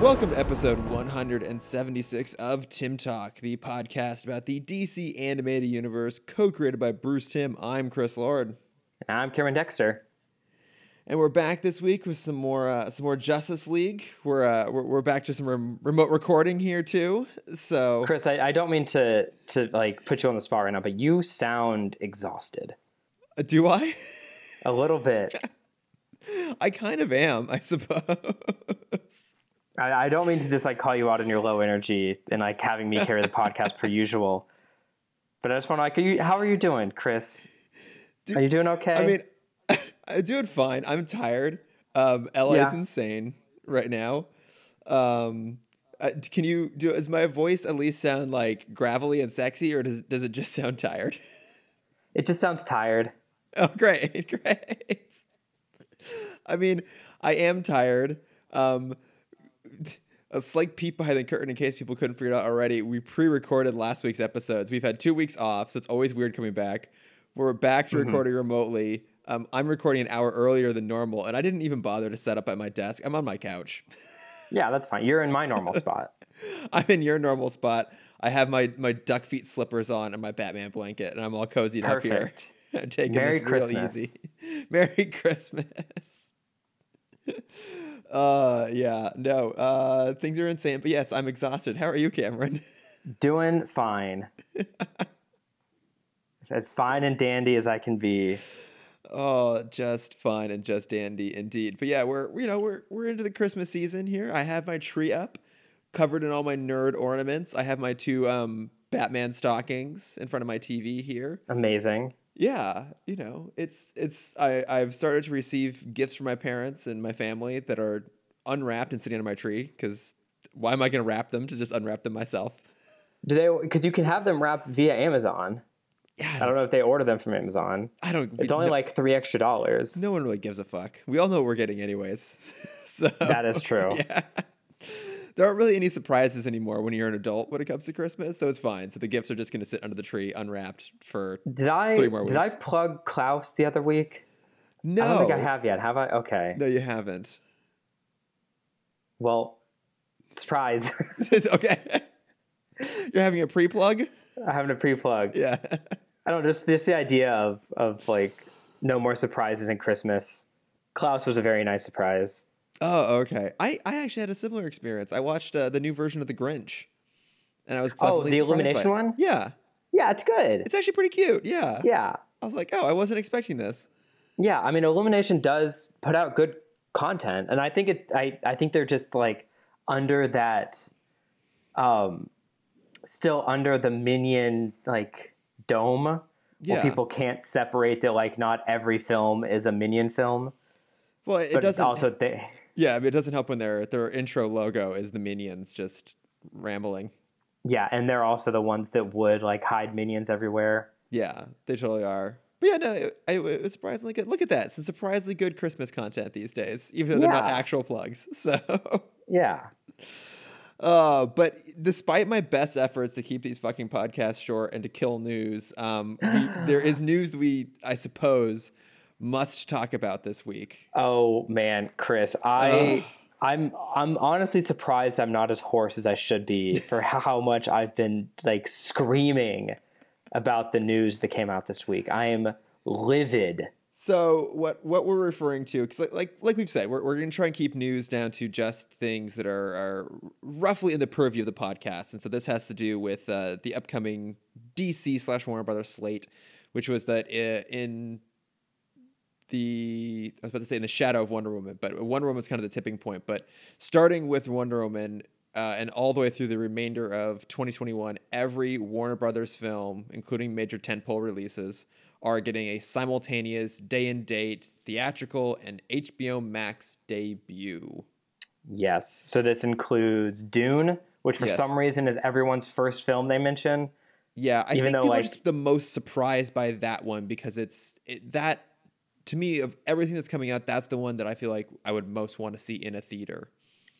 Welcome to episode 176 of Timm Talk, the podcast about the DC animated universe, co-created by Bruce Timm. I'm Chris Lord, I'm Cameron Dexter. and we're back this week with some more uh, some more Justice League. We're uh, we're, we're back to some rem- remote recording here too. So Chris, I, I don't mean to to like put you on the spot right now, but you sound exhausted. Uh, do I? A little bit. I kind of am, I suppose. I, I don't mean to just like call you out on your low energy and like having me carry the podcast per usual. But I just want to like, are you, how are you doing, Chris? are you doing okay? I mean, I'm doing fine. I'm tired. Um, LA is insane right now. Um, uh, can you do? Does my voice at least sound like gravelly and sexy, or does does it just sound tired? it just sounds tired. Oh, great, great. I mean, I am tired. Um, a slight peek behind the curtain in case people couldn't figure it out already. We pre-recorded last week's episodes. We've had two weeks off, so it's always weird coming back. We're back to Mm-hmm. recording remotely. Um, I'm recording an hour earlier than normal, and I didn't even bother to set up at my desk. I'm on my couch. Yeah, that's fine. You're in my normal spot. I'm in your normal spot. I have my my duck feet slippers on and my Batman blanket, and I'm all cozied up here. Perfect. I'm taking Merry this real Christmas. easy. Merry Christmas. Uh yeah, no. Uh things are insane. But yes, I'm exhausted. How are you, Cameron? Doing fine. as fine and dandy as I can be. Oh, just fine and just dandy indeed. But yeah, we're you know, we're we're into the Christmas season here. I have my tree up, covered in all my nerd ornaments. I have my two um Batman stockings in front of my TV here. Amazing. Yeah, you know, it's it's I I've started to receive gifts from my parents and my family that are unwrapped and sitting under my tree because why am I going to wrap them to just unwrap them myself? Do they? Because you can have them wrapped via Amazon. Yeah, I don't know if they order them from Amazon. I don't. It's only no, like three extra dollars. no one really gives a fuck. We all know what we're getting anyways. so That is true. Yeah. There aren't really any surprises anymore when you're an adult when it comes to Christmas, so it's fine. So the gifts are just going to sit under the tree unwrapped for Did I Three more weeks. did I plug Klaus the other week? no. I don't think I have yet. Have I? Okay. No, you haven't. Well, surprise. It's okay. You're having a pre-plug. I'm having a pre-plug. Yeah. I don't just just the idea of of like no more surprises in Christmas. Klaus was a very nice surprise. Oh, okay. I, I actually had a similar experience. I watched uh, the new version of The Grinch, and I was Oh, pleasantly the surprised by Illumination one? Yeah, Yeah, it's good. it's actually pretty cute. Yeah. yeah. I was like, oh, I wasn't expecting this. Yeah, I mean, Illumination does put out good content, and I think it's I I think they're just like under that, um, still under the Minion like dome, Yeah. where people can't separate that like not every film is a Minion film, Well, it but doesn't. also they. Yeah, I mean, it doesn't help when their their intro logo is the minions just rambling. Yeah, and they're also the ones that would like hide minions everywhere. Yeah, they totally are. But yeah, no, it, it was surprisingly good. Look at that, some surprisingly good Christmas content these days, even though they're not actual plugs. So. Yeah. Uh, but despite my best efforts to keep these fucking podcasts short and to kill news, um, we, there is news we, I suppose, must talk about this week. Oh man, Chris, I I'm I'm honestly surprised I'm not as hoarse as I should be for how much I've been like screaming about the news that came out this week. I am livid. So what what we're referring to, because like, like like we've said, we're we're gonna try and keep news down to just things that are are roughly in the purview of the podcast, and so this has to do with uh, the upcoming DC slash Warner Brothers slate, which was that uh, in the I was about to say in the shadow of Wonder Woman, but Wonder Woman was kind of the tipping point. But starting with Wonder Woman uh, and all the way through the remainder of 2021, every Warner Brothers film, including major tentpole releases, are getting a simultaneous day and date theatrical and HBO Max debut. Yes. So this includes Dune, which for Yes. some reason is everyone's first film they mention. Yeah, I Even think people are just the most surprised by that one because it's it, that to me of everything that's coming out, that's the one that I feel like I would most want to see in a theater.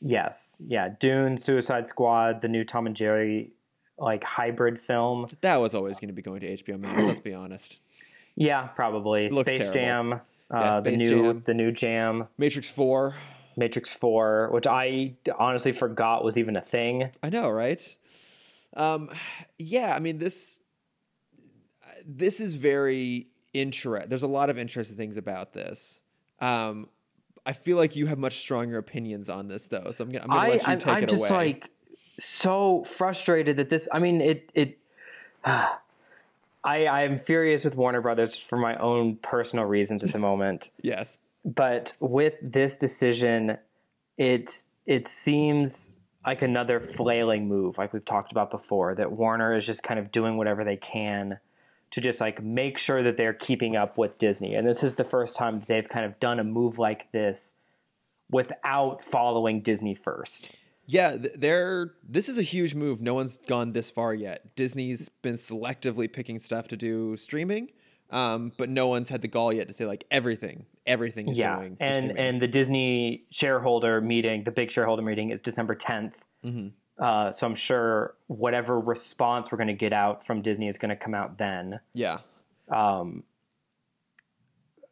Yes. Yeah, Dune, Suicide Squad, the new Tom and Jerry like hybrid film. That was always going to be going to HBO Max. let's be honest. Yeah, probably. Looks Space terrible. Jam, uh, Yeah, the new Jam. the new Jam. Matrix Four. Matrix Four, which I honestly forgot was even a thing. I know, right? Um, yeah, I mean this. This is very interest. There's a lot of interesting things about this. Um, I feel like you have much stronger opinions on this, though. So I'm gonna, I'm gonna I, let you I'm, take I'm it just like so frustrated that this. I mean, it it. I I'm furious with Warner Brothers for my own personal reasons at the moment. yes. but with this decision, it it seems like another flailing move, like we've talked about before. That Warner is just kind of doing whatever they can to just like make sure that they're keeping up with Disney. And this is the first time that they've kind of done a move like this without following Disney first. Yeah, th- they're. This is a huge move. No one's gone this far yet. Disney's been selectively picking stuff to do streaming, um, but no one's had the gall yet to say like everything, everything is yeah, going. and streaming. and the Disney shareholder meeting, the big shareholder meeting, is December 10th. Mhm. Uh, so I'm sure whatever response we're going to get out from Disney is going to come out then. yeah, Um,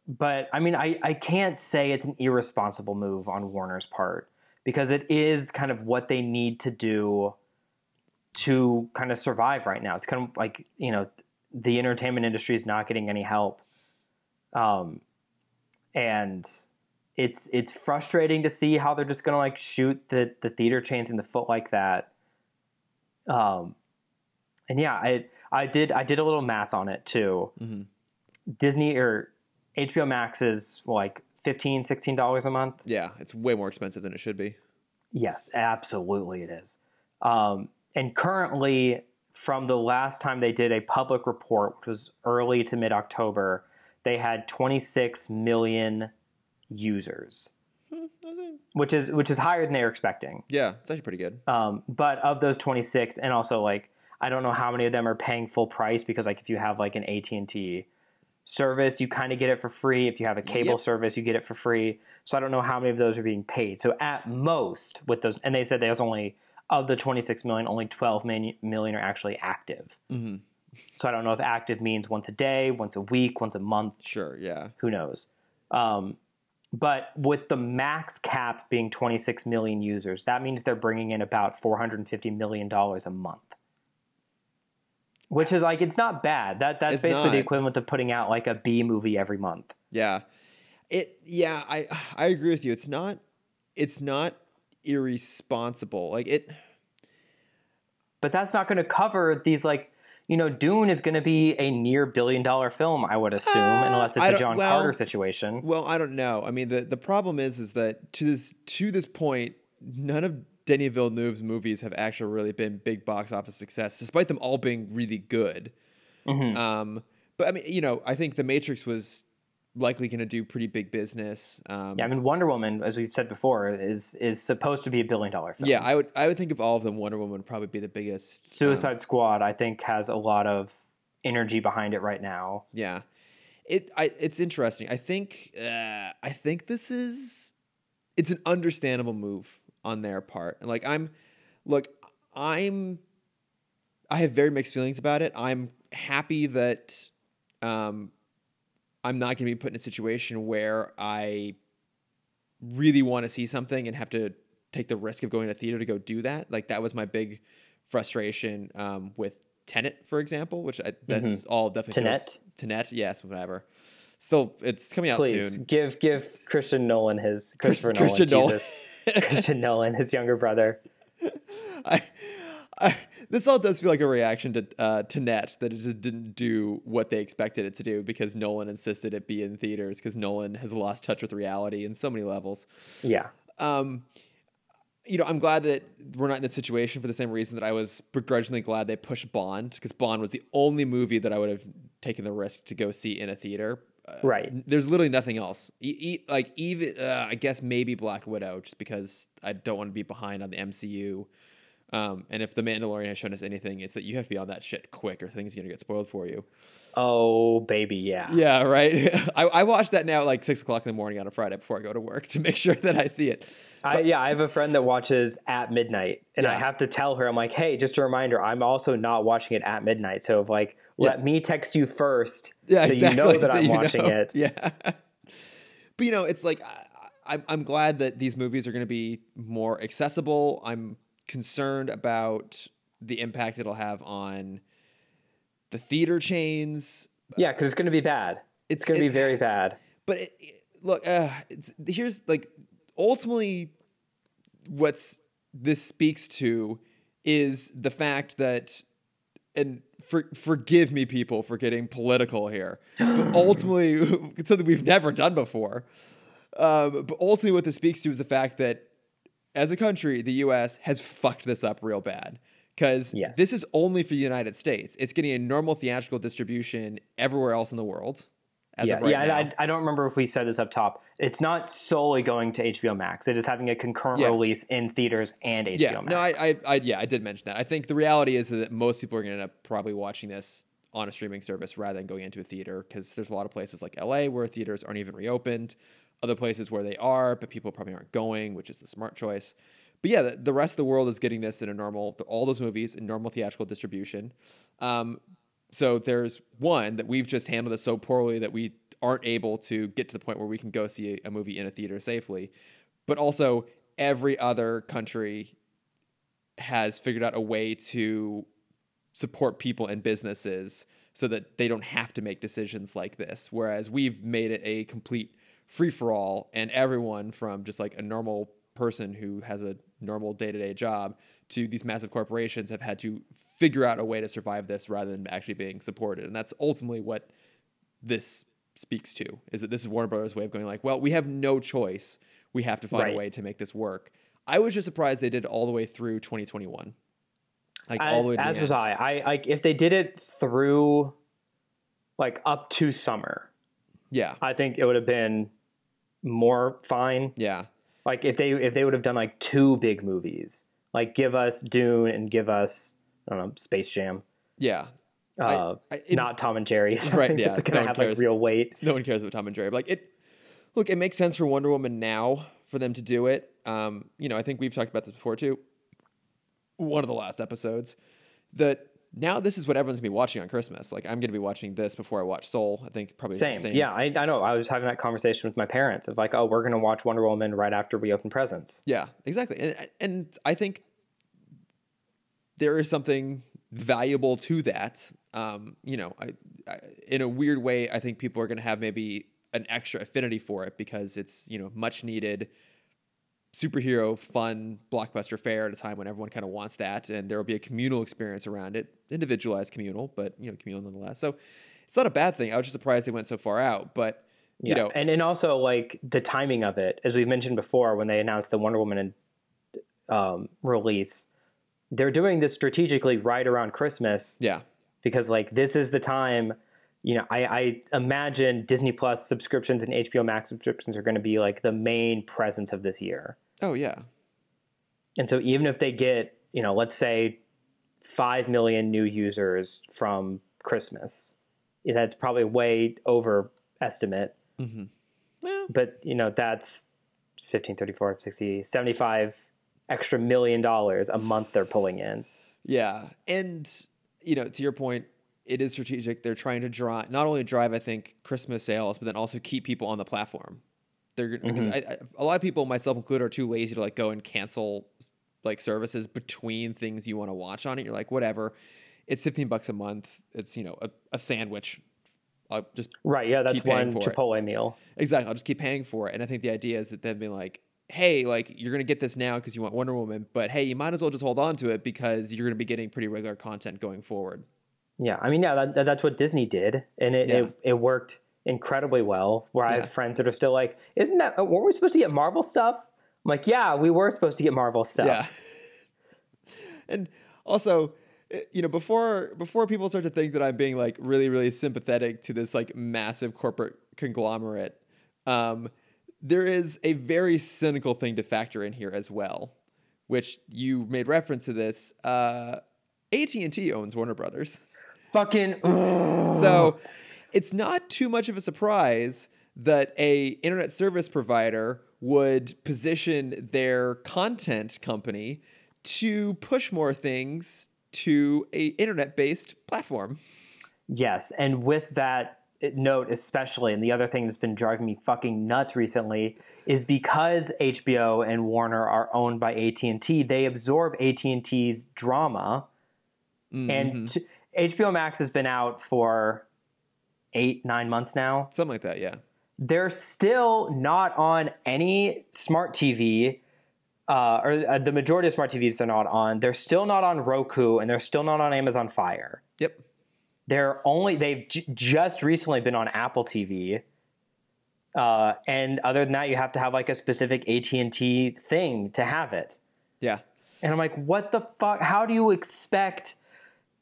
but I mean, I, I can't say it's an irresponsible move on Warner's part because it is kind of what they need to do to kind of survive right now. It's kind of like, you know, the entertainment industry is not getting any help. Um, and it's it's frustrating to see how they're just going to like shoot the the theater chains in the foot like that. Um, and yeah, I I did I did a little math on it too. hmm Disney or HBO Max is like 15 dollars a month. yeah, it's way more expensive than it should be. Yes, absolutely it is. Um, and currently, from the last time they did a public report, which was early to mid October, they had 26 million users, which is which is higher than they were expecting. Yeah, it's actually pretty good. Um, but of those 26, and also like I don't know how many of them are paying full price because like if you have like an AT and T service, you kind of get it for free. If you have a cable Yep. service, you get it for free. So I don't know how many of those are being paid. So at most with those, and they said there's only of the 26 million, only 12 million, million are actually active. hmm So I don't know if active means once a day, once a week, once a month. Sure. Yeah. Who knows? Um, but with the max cap being 26 million users, that means they're bringing in about 450 million dollars a month. Which is like it's not bad. That that's It's basically not. the equivalent of putting out like a B movie every month. Yeah. It yeah, I I agree with you. It's not it's not irresponsible. Like it But that's not going to cover these like you know Dune is going to be a near billion dollar film, I would assume, Uh, unless it's a John well, Carter situation. well, I don't know. I mean, the the problem is is that to this to this point, none of Denis Villeneuve's movies have actually really been big box office success, despite them all being really good. Mhm. Um, but I mean, you know, I think The Matrix was likely going to do pretty big business. Um, Yeah, I mean Wonder Woman, as we've said before, is is supposed to be a billion dollar film. yeah, I would I would think of all of them, Wonder Woman would probably be the biggest. um, Suicide Squad, I think, has a lot of energy behind it right now. Yeah, it I it's interesting. I think uh, I think this is it's an understandable move on their part. And like I'm, look, I'm I have very mixed feelings about it. I'm happy that um, I'm not going to be put in a situation where I really want to see something and have to take the risk of going to theater to go do that. Like that was my big frustration um, with Tenet, for example, which I, that's all definitely feels- Tenet? Tenet, yes, whatever. Still, it's coming out Please soon. give give Christian Nolan his Chris- Christopher Christian Nolan, Nolan. Christian Nolan, his younger brother. I, I, this all does feel like a reaction to uh, to Net that it just didn't do what they expected it to do because Nolan insisted it be in theaters because Nolan has lost touch with reality in so many levels. Yeah, Um, you know, I'm glad that we're not in this situation for the same reason that I was begrudgingly glad they pushed Bond because Bond was the only movie that I would have taken the risk to go see in a theater. Uh, Right. There's literally nothing else. E- e- like even uh, I guess maybe Black Widow, just because I don't want to be behind on the MCU. Um, and if the Mandalorian has shown us anything, it's that you have to be on that shit quick, or things are gonna get spoiled for you. Oh baby, yeah. Yeah, right. I, I watch that now at like six o'clock in the morning on a Friday before I go to work to make sure that I see it. I, yeah, I have a friend that watches at midnight, and I have to tell her, I'm like, hey, just a reminder, I'm also not watching it at midnight. So, if, like, let me text you first, Yeah, so exactly. you know that so I'm watching know. it. Yeah. but you know, it's like I, I'm I'm glad that these movies are going to be more accessible. I'm concerned about the impact it'll have on the theater chains. Yeah, because it's going to be bad. It's, It's- going to it- be very bad. But it, it- look, uh, it's, here's like ultimately what's this speaks to is the fact that and for, forgive me people for getting political here but ultimately it's something we've never done before um, but ultimately what this speaks to is the fact that as a country the us has fucked this up real bad because Yes. this is only for the united states it's getting a normal theatrical distribution everywhere else in the world yeah, right yeah. I, I don't remember if we said this up top. It's not solely going to HBO Max. It is having a concurrent Yeah. release in theaters and HBO yeah, Max. no, I, I, I, yeah, I did mention that. I think the reality is that most people are going to end up probably watching this on a streaming service rather than going into a theater because there's a lot of places like LA where theaters aren't even reopened, other places where they are, but people probably aren't going, which is the smart choice. But yeah, the, the rest of the world is getting this in a normal, all those movies in normal theatrical distribution. Um, so there's one that we've just handled it so poorly that we aren't able to get to the point where we can go see a, a movie in a theater safely. But also, every other country has figured out a way to support people and businesses so that they don't have to make decisions like this. Whereas we've made it a complete free for all, and everyone from just like a normal person who has a normal day to day job to these massive corporations have had to figure out a way to survive this rather than actually being supported. And that's ultimately what this speaks to is that this is Warner Brothers' way of going like, well, we have no choice. We have to find Right. a way to make this work. I was just surprised they did it all the way through 2021. Like all the way as was. I. I like if they did it through, like up to summer, Yeah. I think it would have been more fine. Yeah. Like if they if they would have done like two big movies, like give us Dune and give us I don't know Space Jam, Yeah. Uh, I- it- not Tom and Jerry. Right, yeah, no gonna one have cares. like real weight. No one cares about Tom and Jerry. But like it look, it makes sense for Wonder Woman now for them to do it. Um, you know, I think we've talked about this before too. One of the last episodes. That now this is what everyone's gonna be watching on Christmas. Like I'm gonna be watching this before I watch Soul. I think probably the Same. Yeah, I, I know. I was having that conversation with my parents of like, oh, we're gonna watch Wonder Woman right after we open presents. Yeah, exactly. And and I think there is something valuable to that. Um, you know, I, I, in a weird way, I think people are to have maybe an extra affinity for it because it's you know much needed superhero fun blockbuster fair at a time when everyone kind of wants that and there will be a communal experience around it individualized communal but you know communal nonetheless so it's not a bad thing i was just surprised they went so far out but you Yeah, know and and also like the timing of it, as we've mentioned before, when they announced the Wonder Woman um, release, they're doing this strategically right around Christmas yeah because like this is the time. You know, I, I imagine Disney Plus subscriptions and HBO Max subscriptions are going to be like the main presence of this year. Oh yeah And so even if they get, you know, let's say 5 million new users from Christmas, that's probably way over estimate. mm-hmm. well, But, you know, that's 15, 34, 60, 75 extra million dollars a month they're pulling in. Yeah, and you know, to your point, it is strategic. They're trying to drive not only drive, I think, Christmas sales, but then also keep people on the platform. They're because mm-hmm. I, I, a lot of people, myself included, are too lazy to like go and cancel like services between things you want to watch on it. You're like, whatever, it's fifteen bucks a month. It's you know a, a sandwich. I'll just Right. Yeah. That's one for it. Chipotle meal. Exactly. I'll just keep paying for it. And I think the idea is that they'd be like, hey, like you're gonna get this now because you want Wonder Woman, but hey, you might as well just hold on to it because you're gonna be getting pretty regular content going forward. Yeah. I mean, yeah, that, that- that's what Disney did. And it, Yeah. it, it worked incredibly well. Where I have friends that are still like, isn't that, weren't we supposed to get Marvel stuff? I'm like, yeah, we were supposed to get Marvel stuff. Yeah. and also, eh, you know, before before people start to think that I'm being like really really sympathetic to this like massive corporate conglomerate, um, there is a very cynical thing to factor in here as well, which you made reference to this. Uh, AT and T owns Warner Brothers. Fucking. So it's not too much of a surprise that a internet service provider would position their content company to push more things to a internet-based platform. Yes, and with that note especially and the other thing that's been driving me fucking nuts recently is because HBO and Warner are owned by AT&T they absorb AT&T's drama Mm-hmm. and t- HBO Max has been out for 8 9 months now something like that. Yeah. they're still not on any smart TV uh, or uh, the majority of smart TVs they're not on they're still not on Roku and they're still not on Amazon Fire Yep. they're only they've j- just recently been on Apple TV. Uh, and other than that, you have to have like a specific AT and T thing to have it. Yeah. And I'm like, what the fuck? How do you expect?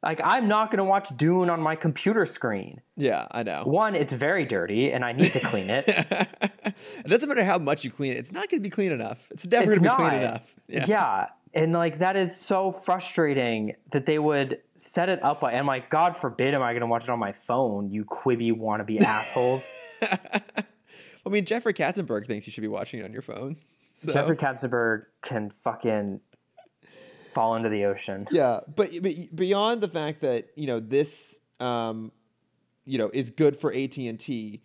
Like, I'm not going to watch Dune on my computer screen. Yeah. I know. One, it's very dirty, and I need to clean it. it doesn't matter how much you clean it; it's not going to be clean enough. It's never going to be clean enough. Yeah. yeah. And like that is so frustrating that they would set it up. Like, and like, God forbid, am I going to watch it on my phone? You Quibi wannabe assholes. I mean, Jeffrey Katzenberg thinks you should be watching it on your phone. So. Jeffrey Katzenberg can fucking fall into the ocean. Yeah, but, but beyond the fact that you know this, um, you know, is good for AT and T,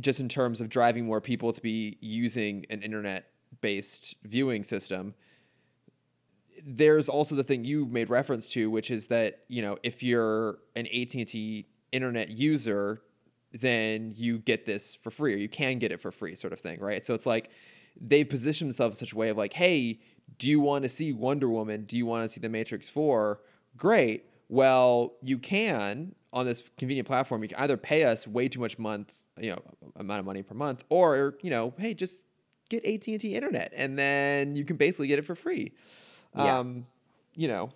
just in terms of driving more people to be using an internet-based viewing system. There's also the thing you made reference to, which is that you know if you're an AT and T internet user, then you get this for free, or you can get it for free, sort of thing, right? So it's like they position themselves in such a way of like, hey, do you want to see Wonder Woman? Do you want to see The Matrix 4? Great. Well, you can on this convenient platform. You can either pay us way too much month, you know, amount of money per month, or you know, hey, just get AT and T internet, and then you can basically get it for free. Yeah. Um, you know,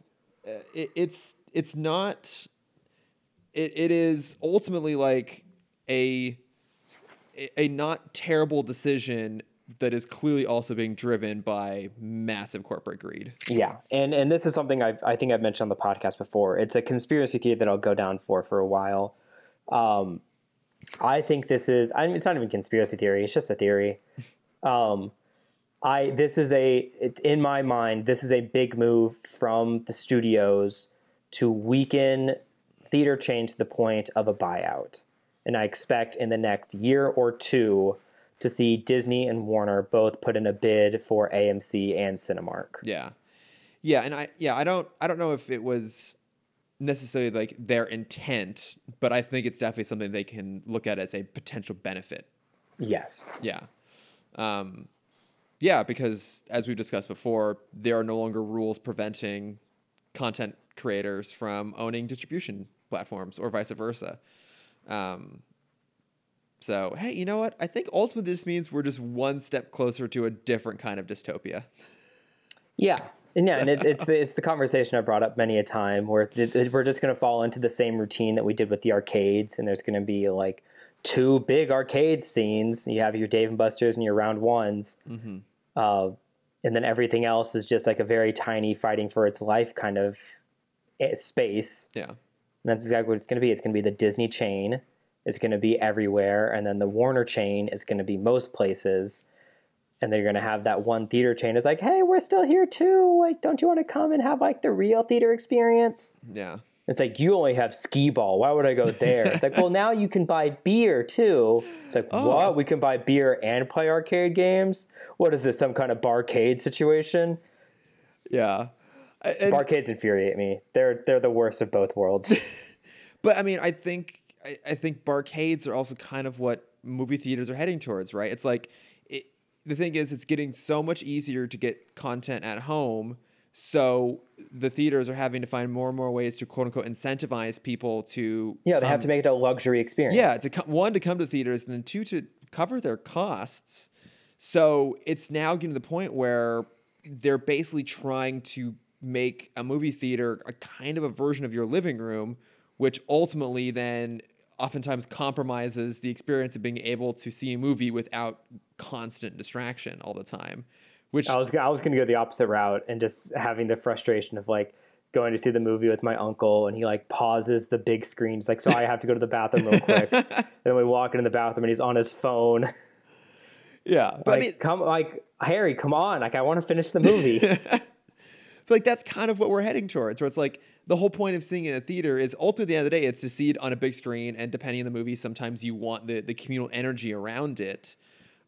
it, it's it's not. It it is ultimately like a- a not terrible decision that is clearly also being driven by massive corporate greed. Yeah, and and this is something I've, I think I've mentioned on the podcast before. It's a conspiracy theory that I'll go down for for a while. Um, I think this is. I mean, it's not even conspiracy theory. It's just a theory. Um, I this is a it, in my mind. This is a big move from the studios to weaken theater chains to the point of a buyout, and I expect in the next year or two to see Disney and Warner both put in a bid for AMC and Cinemark. Yeah, yeah, and I yeah I don't I don't know if it was necessarily like their intent, but I think it's definitely something they can look at as a potential benefit. Yes. Yeah. Um, yeah, because as we've discussed before, there are no longer rules preventing content creators from owning distribution platforms or vice versa. Um, so, hey, you know what? I think ultimately this means we're just one step closer to a different kind of dystopia. Yeah. And yeah, and it, it's the it's the conversation I brought up many a time where it, it- we're just going to fall into the same routine that we did with the arcades, and there's going to be like two big arcade scenes. You have your Dave and Buster's and your round ones, Mm-hmm. uh, and then everything else is just like a very tiny fighting for its life kind of eh, space. Yeah. And that's exactly what it's going to be. It's going to be the Disney chain. It's going to be everywhere, and then the Warner chain is going to be most places. And they're going to have that one theater chain. is like, hey, we're still here too. Like, don't you want to come and have like the real theater experience? Yeah. It's like you only have skee ball. Why would I go there? It's like, well, now you can buy beer too. It's like, Oh. what? We can buy beer and play arcade games. What is this? Some kind of barcade situation? Yeah. And- Barcades infuriate me. They're they're the worst of both worlds. But I mean, I think I, I think barcades are also kind of what movie theaters are heading towards, right? It's like it, the thing is, it's getting so much easier to get content at home, so the theaters are having to find more and more ways to quote unquote incentivize people to yeah, they have to make it a luxury experience. yeah to come one to come to theaters and then two to cover their costs. So it's now getting to the point where they're basically trying to make a movie theater a kind of a version of your living room, which ultimately then oftentimes compromises the experience of being able to see a movie without constant distraction all the time. Which I was I was going to go the opposite route and just having the frustration of like going to see the movie with my uncle and he like pauses the big screen. He's like, "So I have to go to the bathroom real quick." and then we walk into the bathroom and he's on his phone. yeah, but Like, I mean, come like Harry, come on! Like I want to finish the movie. like that's kind of what we're heading towards. Where it's like the whole point of seeing it in a theater is ultimately at the end of the day, it's to see it on a big screen, and depending on the movie, sometimes you want the the communal energy around it.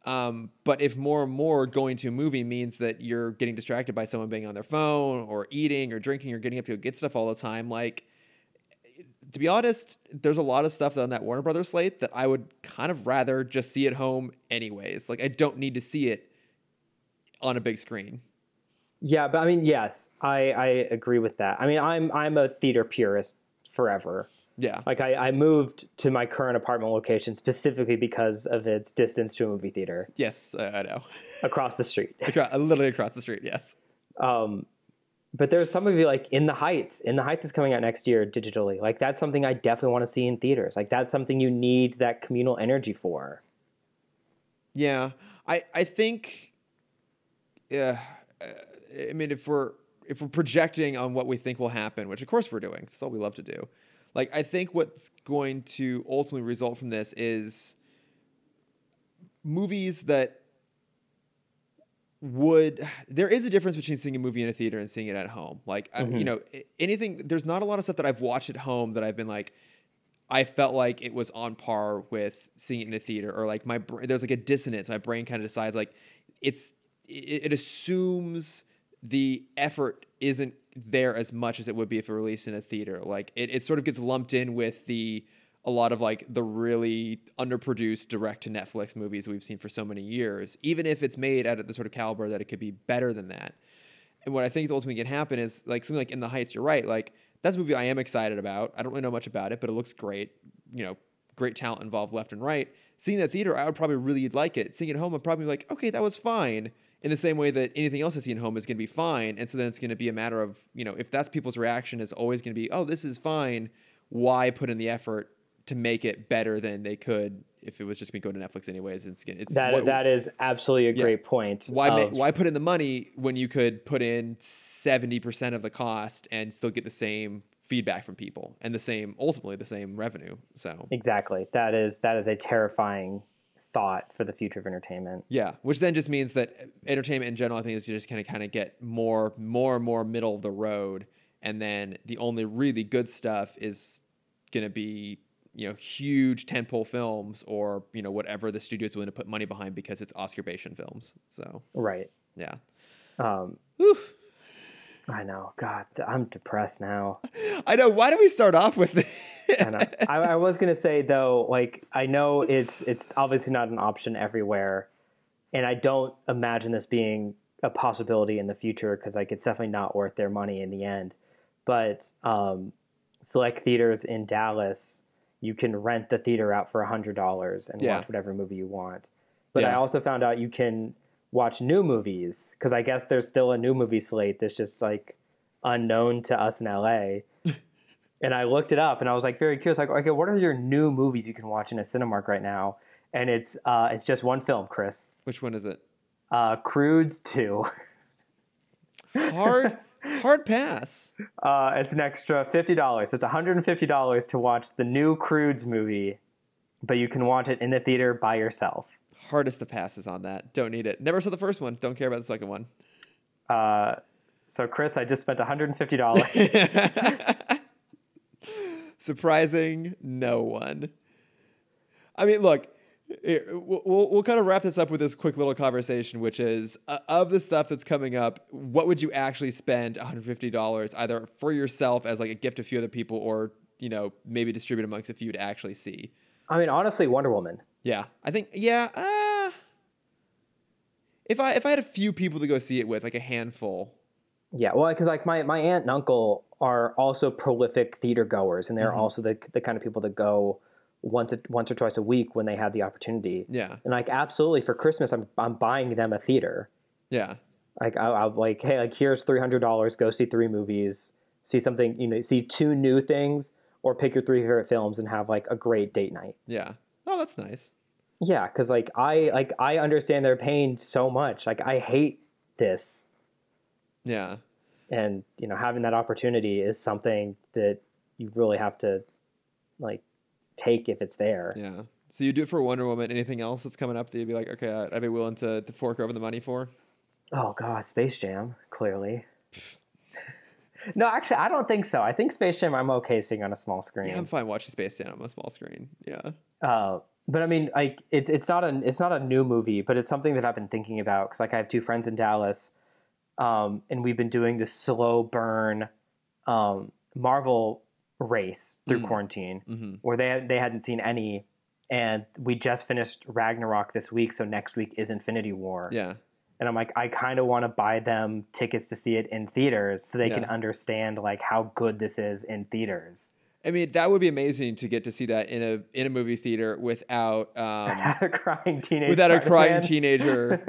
Um, but if more and more going to a movie means that you're getting distracted by someone being on their phone or eating or drinking or getting up to get stuff all the time, like to be honest, there's a lot of stuff on that Warner Brothers slate that I would kind of rather just see at home anyways. Like I don't need to see it on a big screen. Yeah, but I mean, yes, I, I agree with that. I mean, I'm I'm a theater purist forever. Yeah. Like I, I moved to my current apartment location specifically because of its distance to a movie theater Yes, I I know. across the street. Acro- literally across the street. Yes. Um, but there's some of you like In the Heights. In the Heights is coming out next year digitally. Like that's something I definitely want to see in theaters. Like that's something you need that communal energy for. Yeah, I I think, yeah, uh, I mean if we're if we're projecting on what we think will happen, which of course we're doing, it's all we love to do. Like I think what's going to ultimately result from this is movies that would there is a difference between seeing a movie in a theater and seeing it at home like I, you mm-hmm. know anything there's not a lot of stuff that i've watched at home that i've been like I felt like it was on par with seeing it in a theater, or like my there's like a dissonance. My brain kind of decides like it's it, it assumes the effort isn't there as much as it would be if it released in a theater. Like it, it sort of gets lumped in with the a lot of like the really underproduced direct to Netflix movies we've seen for so many years, even if it's made at the sort of caliber that it could be better than that. And what I think is ultimately going to happen is like something like In the Heights. You're right. Like that's a movie I am excited about. I don't really know much about it, but it looks great. You know, great talent involved left and right. Seeing that theater, I would probably really like it. Seeing it home, I'd probably be like, okay, that was fine. In the same way that anything else I see in home is going to be fine, and so then it's going to be a matter of you know if that's people's reaction is always going to be, oh, this is fine. Why put in the effort to make it better than they could if it was just going to go to Netflix anyways? It's it's That what- that is absolutely a great point. why ma- why put in the money when you could put in 70% of the cost and still get the same feedback from people and the same ultimately the same revenue so Exactly. That is that is a terrifying thought for the future of entertainment. yeah which then just means that entertainment in general i think is just kind of kind of get more more and more middle of the road and then the only really good stuff is going to be you know huge tentpole films or you know whatever the studio is willing to put money behind because it's oscar Bation films so Right. yeah Um, Whew. I know. God, I'm depressed now. i know why do we start off with this I. I, I was gonna say though, like I know it's it's obviously not an option everywhere, and I don't imagine this being a possibility in the future because like it's definitely not worth their money in the end. But um, select theaters in Dallas, you can rent the theater out for a hundred dollars and Yeah. watch whatever movie you want. But I also found out you can watch new movies because I guess there's still a new movie slate that's just like unknown to us in LA. and I looked it up and I was like very curious, like, okay, what are your new movies you can watch in a Cinemark right now? And it's uh, it's just one film, Chris. which one is it Uh, Croods two. hard hard pass Uh, it's an extra fifty dollars. So it's one hundred and fifty dollars to watch the new Croods movie, but you can watch it in the theater by yourself. Hardest to passes on that don't need it never saw the first one don't care about the second one Uh, so Chris, I just spent one hundred and fifty dollars. surprising no one i mean look we'll, we'll we'll kind of wrap this up with this quick little conversation which is uh, of the stuff that's coming up what would you actually spend $150 either for yourself as like a gift to a few other people or you know maybe distribute amongst a few to actually see I mean, honestly, Wonder Woman. Yeah, I think yeah. Uh, if I if I had a few people to go see it with, like a handful. Yeah, well, because like my, my aunt and uncle are also prolific theater goers, and they're Mhm. also the the kind of people that go once a, once or twice a week when they have the opportunity. Yeah, And like absolutely for Christmas, I'm I'm buying them a theater. yeah, Like I, I'm like, hey, like here's three hundred dollars. Go see three movies. See something, you know, see two new things, or pick your three favorite films and have like a great date night. yeah. Oh, that's nice. Yeah, because like I like I understand their pain so much. Like I hate this, Yeah, and you know having that opportunity is something that you really have to like take if it's there. yeah. So you do it for Wonder Woman. Anything else that's coming up that you'd be like, okay, I'd be willing to, to fork over the money for? Oh god, Space Jam, clearly. No, actually, I don't think so. I think Space Jam I'm okay seeing on a small screen. Yeah, I'm fine watching Space Jam on a small screen. Yeah. Uh, but I mean, like it's it's not a it's not a new movie, but it's something that I've been thinking about because like I have two friends in Dallas, um, and we've been doing this slow burn, um, Marvel race through Mm. quarantine hmm where they they hadn't seen any, and we just finished Ragnarok this week, so next week is Infinity War, Yeah. and I'm like I kind of want to buy them tickets to see it in theaters so they can understand like how good this is in theaters. I mean, that would be amazing to get to see that in a in a movie theater without um, Without a crying teenager without a crying teenager,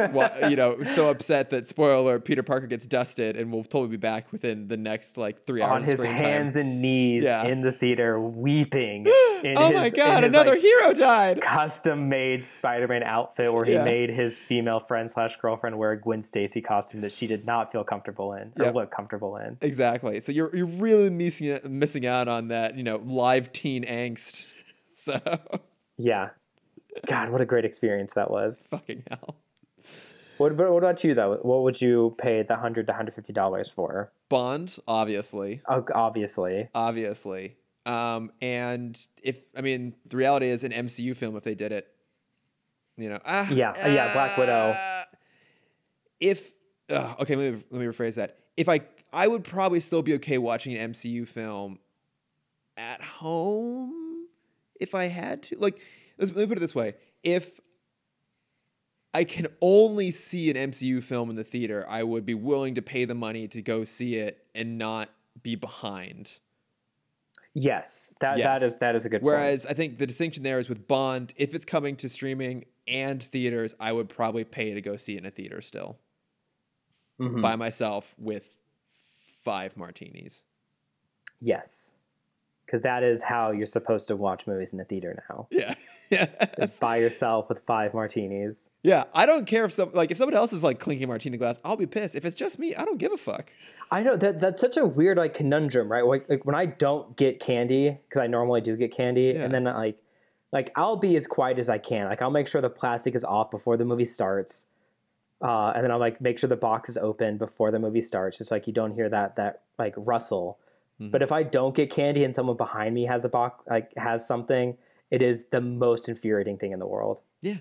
you know, so upset that spoiler Peter Parker gets dusted and will totally be back within the next like three hours on his hands time. and knees Yeah. in the theater weeping. In oh his, my god, his, another like, hero died. custom made Spider-Man outfit where he Yeah. made his female friend slash girlfriend wear a Gwen Stacy costume that she did not feel comfortable in or Yep. look comfortable in. Exactly. So you're you're really missing missing out on that, you know, live teen angst. So Yeah. God, what a great experience that was. fucking hell. What, what about you though? What would you pay the hundred to hundred fifty dollars for? Bond, obviously. Oh, obviously. obviously. Um, and if I mean the reality is an MCU film if they did it, you know, ah, Yeah, uh, yeah, Black Widow. ah, If uh, okay, let me let me rephrase that. If I I would probably still be okay watching an MCU film at home if I had to. Like, let's, let me put it this way: if I can only see an MCU film in the theater, I would be willing to pay the money to go see it and not be behind. Yes, that Yes. that is that is a good point. Whereas I think the distinction there is with Bond, if it's coming to streaming and theaters, I would probably pay to go see it in a theater still Mhm. by myself with five martinis. Yes, because that is how you're supposed to watch movies in a theater now. Yeah. Yeah. Is by yourself with five martinis. yeah. I don't care if some like if someone else is like clinking martini glass, I'll be pissed. If it's just me, I don't give a fuck. I know that that's such a weird like conundrum, right? Like, like when I don't get candy because I normally do get candy, Yeah. and then like like I'll be as quiet as I can. Like I'll make sure the plastic is off before the movie starts, uh, and then I'll like make sure the box is open before the movie starts, just like you don't hear that that like rustle. Mhm. But if I don't get candy and someone behind me has a box like has something, it is the most infuriating thing in the world. Yeah.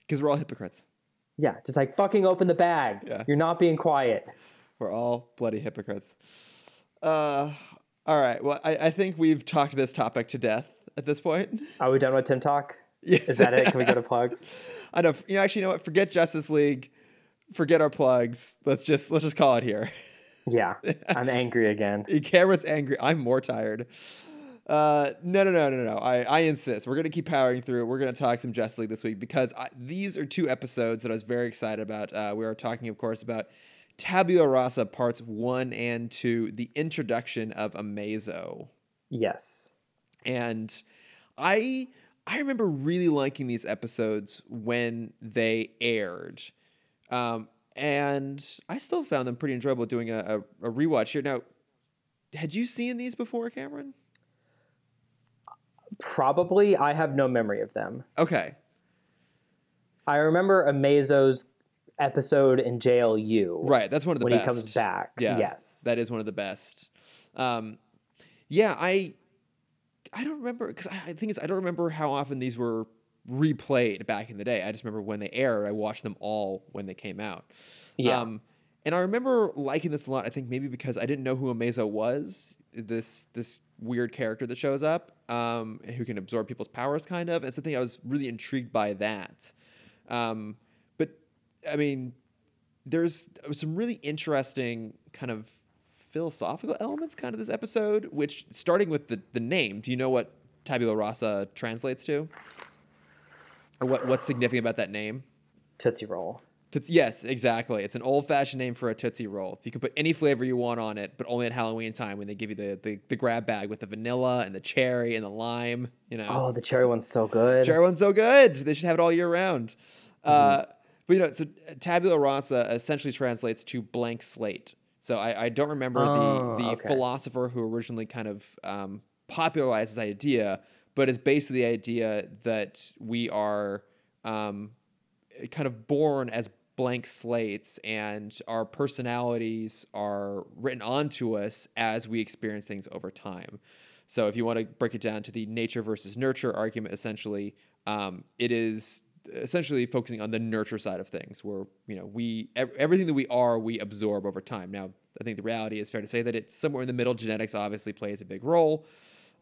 Because we're all hypocrites. Yeah, just like fucking open the bag. Yeah. You're not being quiet. We're all bloody hypocrites. Uh all right. Well, I, I think we've talked this topic to death at this point. Are we done with Timm Talk? Yes. Is that it? Can we go to plugs? I know. You know, actually, you know what? Forget Justice League. Forget our plugs. Let's just let's just call it here. Yeah, I'm angry again. Cameron's angry. I'm more tired. Uh, no, no, no, no, no. I, I insist. We're gonna keep powering through. We're gonna talk some Justice League this week because I, these are two episodes that I was very excited about. Uh, we are talking, of course, about Tabula Rasa parts one and two, the introduction of Amazo. Yes. and i i remember really liking these episodes when they aired um, and i still found them pretty enjoyable doing a, a, a rewatch here now had you seen these before cameron Probably I have no memory of them. okay I remember Amazo's episode in JLU. right that's one of the best. When best he comes back. yeah Yes. that is one of the best um, yeah i i don't remember because I, I think it's i don't remember how often these were replayed back in the day i just remember when they aired i watched them all when they came out yeah. Um, and I remember liking this a lot. I think maybe because I didn't know who Amazo was. This this weird character that shows up, um, who can absorb people's powers, kind of. And so I think I was really intrigued by that. Um, but I mean, there's some really interesting kind of philosophical elements, kind of this episode. Which starting with the the name, do you know what tabula rasa translates to, or what what's significant about that name? Tootsie Roll. Toots- yes, exactly. It's an old-fashioned name for a Tootsie Roll. You can put any flavor you want on it, but only at Halloween time when they give you the, the, the grab bag with the vanilla and the cherry and the lime. You know, Oh, the cherry one's so good. cherry one's so good. They should have it all year round. Uh, but you know, so tabula rasa essentially translates to blank slate. So I, I don't remember Oh, the the okay. philosopher who originally kind of um, popularized this idea, but it's basically the idea that we are um, kind of born as blank slates and our personalities are written onto us as we experience things over time. So if you want to break it down to the nature versus nurture argument, essentially, um, it is essentially focusing on the nurture side of things, where you know we everything that we are we absorb over time. Now, I think the reality is fair to say that it's somewhere in the middle. Genetics obviously plays a big role.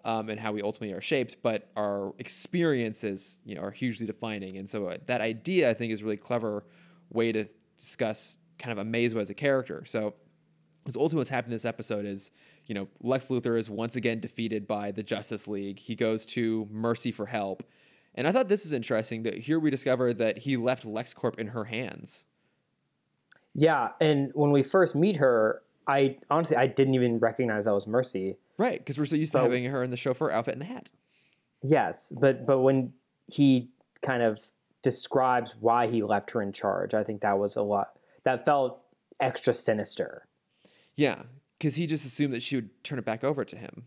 Um, and how we ultimately are shaped, but our experiences, you know, are hugely defining. And so uh, that idea, I think, is a really clever way to discuss kind of Amazo as a character. So, because ultimately what's happened in this episode is, you know, Lex Luthor is once again defeated by the Justice League. He goes to Mercy for help. And I thought this was interesting that here we discover that he left LexCorp in her hands. Yeah, and when we first meet her, I honestly I didn't even recognize that was Mercy. Right, because we're so used to having her in the chauffeur outfit and the hat. Yes, but but when he kind of describes why he left her in charge, I think that was a lot. That felt extra sinister. Yeah, because he just assumed that she would turn it back over to him.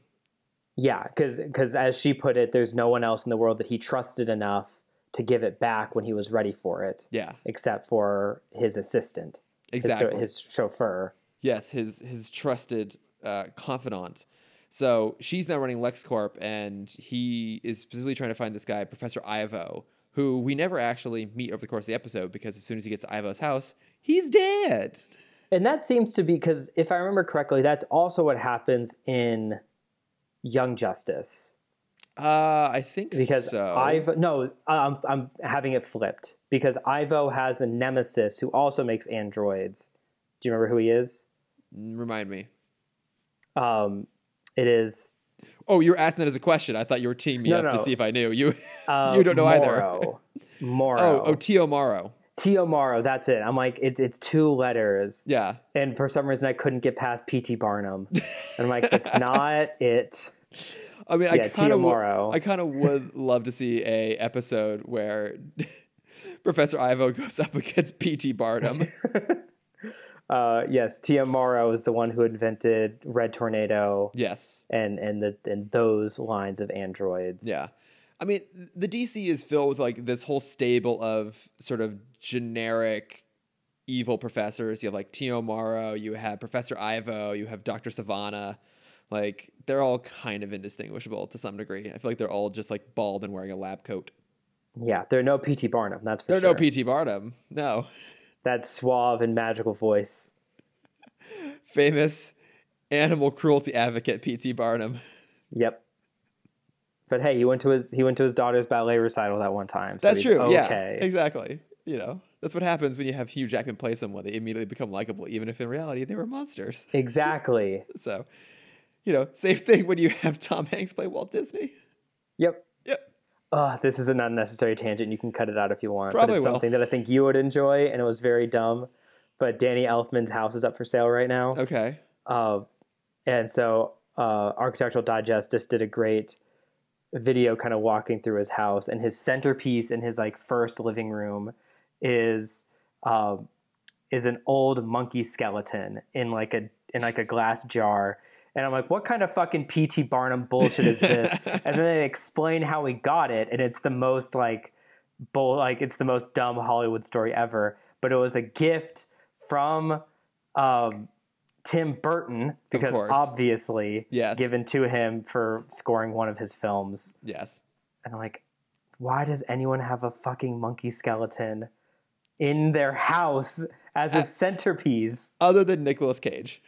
Yeah, because as she put it, there's no one else in the world that he trusted enough to give it back when he was ready for it. Yeah, except for his assistant, exactly, his, his chauffeur. Yes, his his trusted uh, confidant. So she's now running LexCorp, and he is specifically trying to find this guy, Professor Ivo, who we never actually meet over the course of the episode because as soon as he gets to Ivo's house, he's dead. And that seems to be because, if I remember correctly, that's also what happens in Young Justice. Uh, I think because so. Ivo, no, I'm I'm having it flipped because Ivo has a nemesis who also makes androids. Do you remember who he is? Remind me. Um, it is. Oh, you were asking that as a question. I thought you were teeing me no, up no. to see if I knew. You uh, you don't know Morrow. either. Morrow. Oh, oh, T.O. Morrow. T.O. Morrow. That's it. I'm like, it's it's two letters. Yeah. And for some reason, I couldn't get past P.T. Barnum. and I'm like, it's not it. I mean, Yeah, I kind of Morrow. I kind of would love to see a episode where Professor Ivo goes up against P.T. Barnum. Uh, yes, T.O. Morrow is the one who invented Red Tornado yes. and and the and those lines of androids. Yeah. I mean, the DC is filled with like this whole stable of sort of generic evil professors. You have like T.O. Morrow, you have Professor Ivo, you have Dr. Sivana. Like they're all kind of indistinguishable to some degree. I feel like they're all just like bald and wearing a lab coat. Yeah, there are no P.T. Barnum. That's for They're sure. no P.T. Barnum. No. That suave and magical voice. Famous animal cruelty advocate P.T. Barnum. Yep. But hey, he went to his he went to his daughter's ballet recital that one time. So That's true. Okay. Yeah, exactly. You know, that's what happens when you have Hugh Jackman play someone. They immediately become likable, even if in reality they were monsters. Exactly. So, you know, same thing when you have Tom Hanks play Walt Disney. Yep. Oh, this is an unnecessary tangent. You can cut it out if you want. Probably but it's will. something that I think you would enjoy, and it was very dumb. But Danny Elfman's house is up for sale right now. Okay. Uh, and so uh, Architectural Digest just did a great video kind of walking through his house and his centerpiece in his like first living room is um, is an old monkey skeleton in like a in like a glass jar and I'm like, what kind of fucking P.T. Barnum bullshit is this? and then they explain how he got it, and it's the most like, bull, like it's the most dumb Hollywood story ever. But it was a gift from um, Tim Burton because obviously Yes. given to him for scoring one of his films. Yes. And I'm like, why does anyone have a fucking monkey skeleton in their house as a centerpiece Other than Nicolas Cage,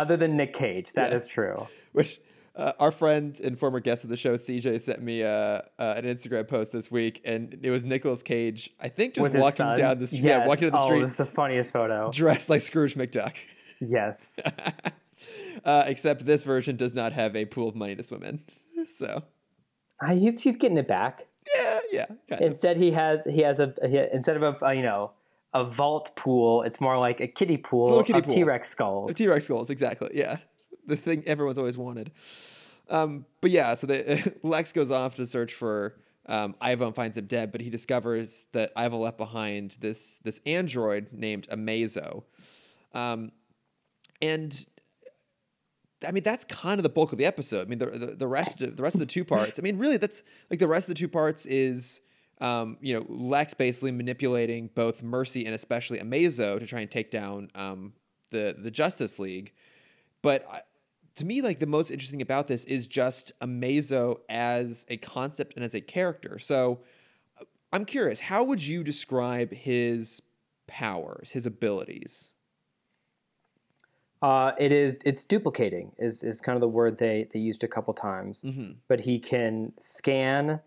other than Nick Cage? That is Yes. true. which uh, our friend and former guest of the show, CJ, sent me uh, uh, an Instagram post this week, and it was Nicolas Cage. I think just With walking down the street. Yeah, walking down the oh, street, it was the funniest photo. dressed like Scrooge McDuck. Yes. uh, except this version does not have a pool of money to swim in. So Ah, he's he's getting it back. yeah, yeah, kind of. Instead, he has he has a he, instead of a you know a vault pool, it's more like a kiddie pool little kiddie of. T Rex skulls. T Rex skulls, exactly. Yeah, the thing everyone's always wanted. Um, but yeah, so the, Lex goes off to search for um, Ivo and finds him dead, but he discovers that Ivo left behind this this android named Amazo, um, and I mean that's kind of the bulk of the episode. I mean the the, the rest of the rest of the two parts. I mean really that's like the rest of the two parts is Um, you know, Lex basically manipulating both Mercy and especially Amazo to try and take down um, the the Justice League. But I, to me, like the most interesting about this is just Amazo as a concept and as a character. So uh, I'm curious, how would you describe his powers, his abilities? Uh, it is it's duplicating is is kind of the word they they used a couple times. Mm-hmm. But he can scan,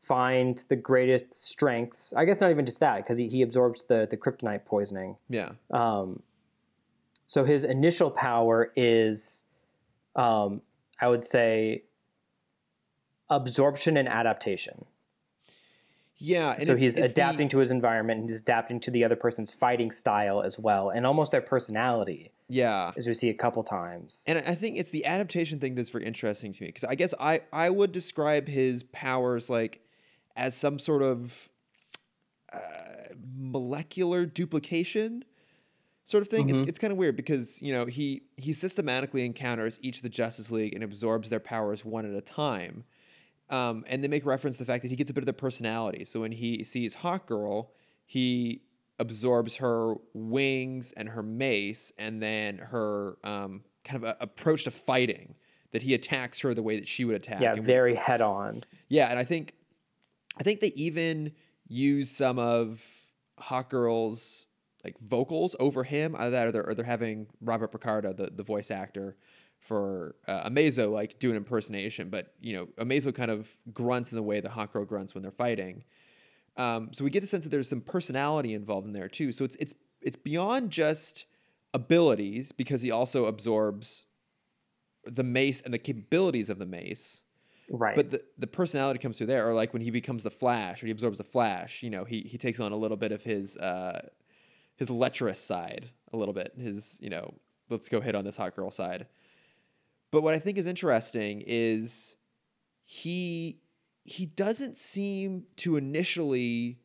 find the greatest strengths. I guess not even just that because he, he absorbs the the kryptonite poisoning. Yeah. Um, so his initial power is, um, I would say, absorption and adaptation. Yeah, and so it's- he's it's the- adapting to his environment and he's adapting to the other person's fighting style as well, and almost their personality, yeah, as we see a couple times. and I think it's the adaptation thing that's very interesting to me because I guess I I would describe his powers like as some sort of uh, molecular duplication sort of thing. It's Mhm. it's kind of weird because you know he he systematically encounters each of the Justice League and absorbs their powers one at a time. Um, and they make reference to the fact that he gets a bit of their personality. So when he sees Hawk Girl, he absorbs her wings and her mace, and then her um, kind of a, approach to fighting. That he attacks her the way that she would attack. Yeah, And very head on. yeah, and I think I think they even use some of Hawk Girl's like vocals over him. Either that or they're, or they're having Robert Picardo, the, the voice actor for uh, Amazo, like do an impersonation. But you know, Amazo kind of grunts in the way that Hawk Girl grunts when they're fighting. Um, so we get the sense that there's some personality involved in there too. So it's it's it's beyond just abilities because he also absorbs the mace and the capabilities of the mace. Right. But the, the personality comes through there, or like when he becomes the Flash, or he absorbs the Flash. You know, he he takes on a little bit of his uh, his lecherous side, a little bit. His you know, let's go hit on this hot girl side. But what I think is interesting is he he doesn't seem to initially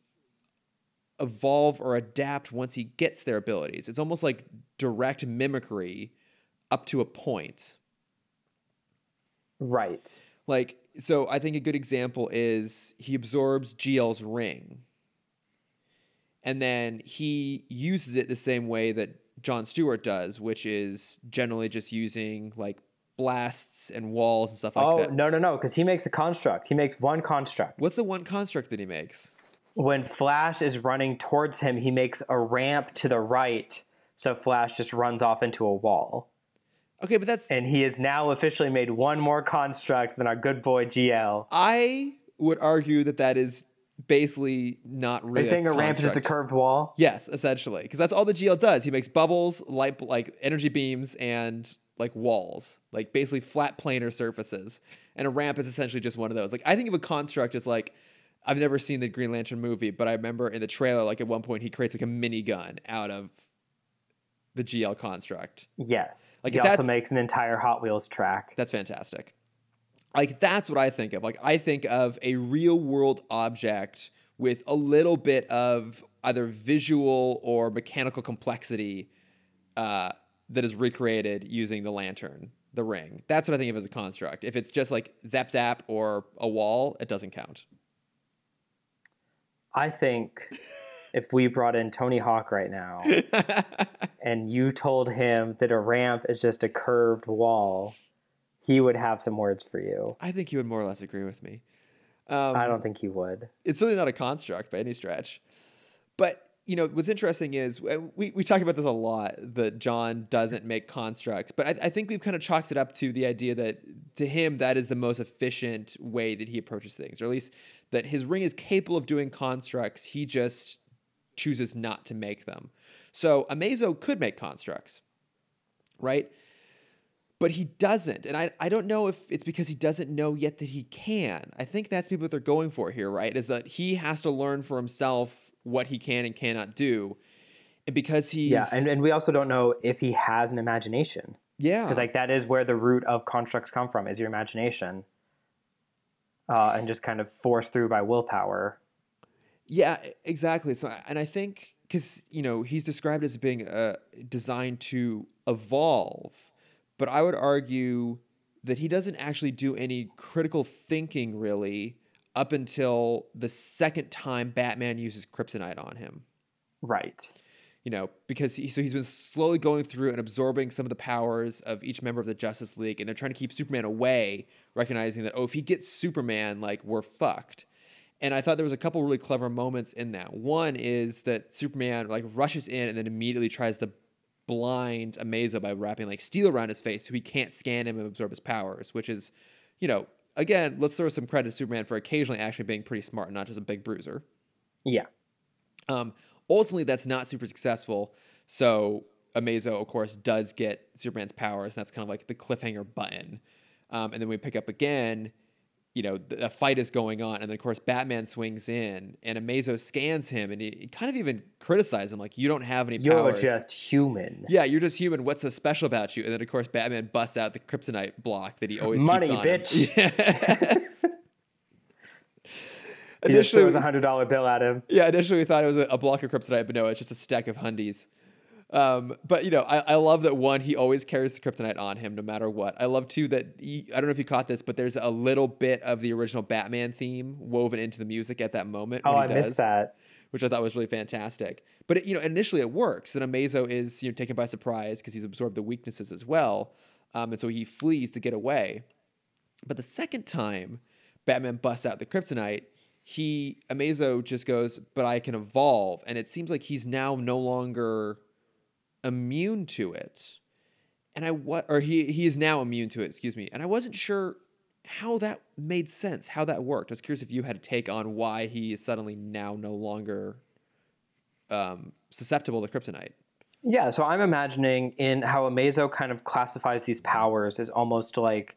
evolve or adapt once he gets their abilities. It's almost like direct mimicry up to a point. right. Like, so I think a good example is he absorbs GL's ring. And then he uses it the same way that John Stewart does, which is generally just using like blasts and walls and stuff like oh that. no no no! Because he makes a construct. He makes one construct. What's the one construct that he makes? When Flash is running towards him, he makes a ramp to the right, so Flash just runs off into a wall. Okay, but that's And he has now officially made one more construct than our good boy GL. I would argue that that is basically not Are really. you saying a ramp is just a curved wall? Yes, essentially, because that's all the GL does. He makes bubbles, light like energy beams, and like walls, like basically flat planar surfaces. And a ramp is essentially just one of those. Like I think of a construct as like I've never seen the Green Lantern movie, but I remember in the trailer, like at one point he creates like a minigun out of the GL construct. Yes. Like, he also makes an entire Hot Wheels track. That's fantastic. Like that's what I think of. Like I think of a real world object with a little bit of either visual or mechanical complexity uh, that is recreated using the lantern, the ring. That's what I think of as a construct. If it's just like zap zap or a wall, it doesn't count. I think if we brought in Tony Hawk right now and you told him that a ramp is just a curved wall, he would have some words for you. I think he would more or less agree with me. Um, I don't think he would. it's certainly not a construct by any stretch. But you know what's interesting is uh, we, we talk about this a lot that John doesn't make constructs, but I, I think we've kind of chalked it up to the idea that to him that is the most efficient way that he approaches things, or at least that his ring is capable of doing constructs. He just chooses not to make them. So Amazo could make constructs, right? but he doesn't. And I, I don't know if it's because he doesn't know yet that he can. I think that's maybe what they're going for here, right? Is that he has to learn for himself what he can and cannot do. And because he's Yeah, and, and we also don't know if he has an imagination. yeah, Because like that is where the root of constructs come from, is your imagination. Uh, and just kind of forced through by willpower. Yeah, exactly. So, and I think because you know he's described as being uh, designed to evolve, but I would argue that he doesn't actually do any critical thinking really up until the second time Batman uses kryptonite on him. Right. You know, because he, so he's been slowly going through and absorbing some of the powers of each member of the Justice League, and they're trying to keep Superman away, recognizing that oh, if he gets Superman, like we're fucked. And I thought there was a couple really clever moments in that. One is that Superman like rushes in and then immediately tries to blind Amazo by wrapping like steel around his face so he can't scan him and absorb his powers, which is, you know, again, let's throw some credit to Superman for occasionally actually being pretty smart and not just a big bruiser. Yeah. Um, ultimately, that's not super successful. So Amazo, of course, does get Superman's powers. And that's kind of like the cliffhanger button. Um, and then we pick up again. You know, the, a fight is going on, and then of course Batman swings in, and Amazo scans him, and he, he kind of even criticizes him, like, "You don't have any You're powers." just human. Yeah, you're just human. What's so special about you? And then of course Batman busts out the kryptonite block that he always Money, keeps on him. bitch. Yes. Initially, throws a hundred dollar bill at him. yeah, initially we thought it was a, a block of kryptonite, but no, it's just a stack of hundies. Um, but you know, I, I love that one. He always carries the kryptonite on him, no matter what. I love too that he, I don't know if you caught this, but there's a little bit of the original Batman theme woven into the music at that moment. Oh, I he missed that. which I thought was really fantastic. But it, you know, initially it works, and Amazo is you know taken by surprise because he's absorbed the weaknesses as well, um, and so he flees to get away. But the second time Batman busts out the kryptonite, he Amazo just goes, "But I can evolve," and it seems like he's now no longer immune to it. And I what or he he is now immune to it. Excuse me. And I wasn't sure how that made sense, how that worked. I was curious if you had a take on why he is suddenly now no longer um, susceptible to kryptonite. Yeah, so I'm imagining in how Amazo kind of classifies these powers as almost like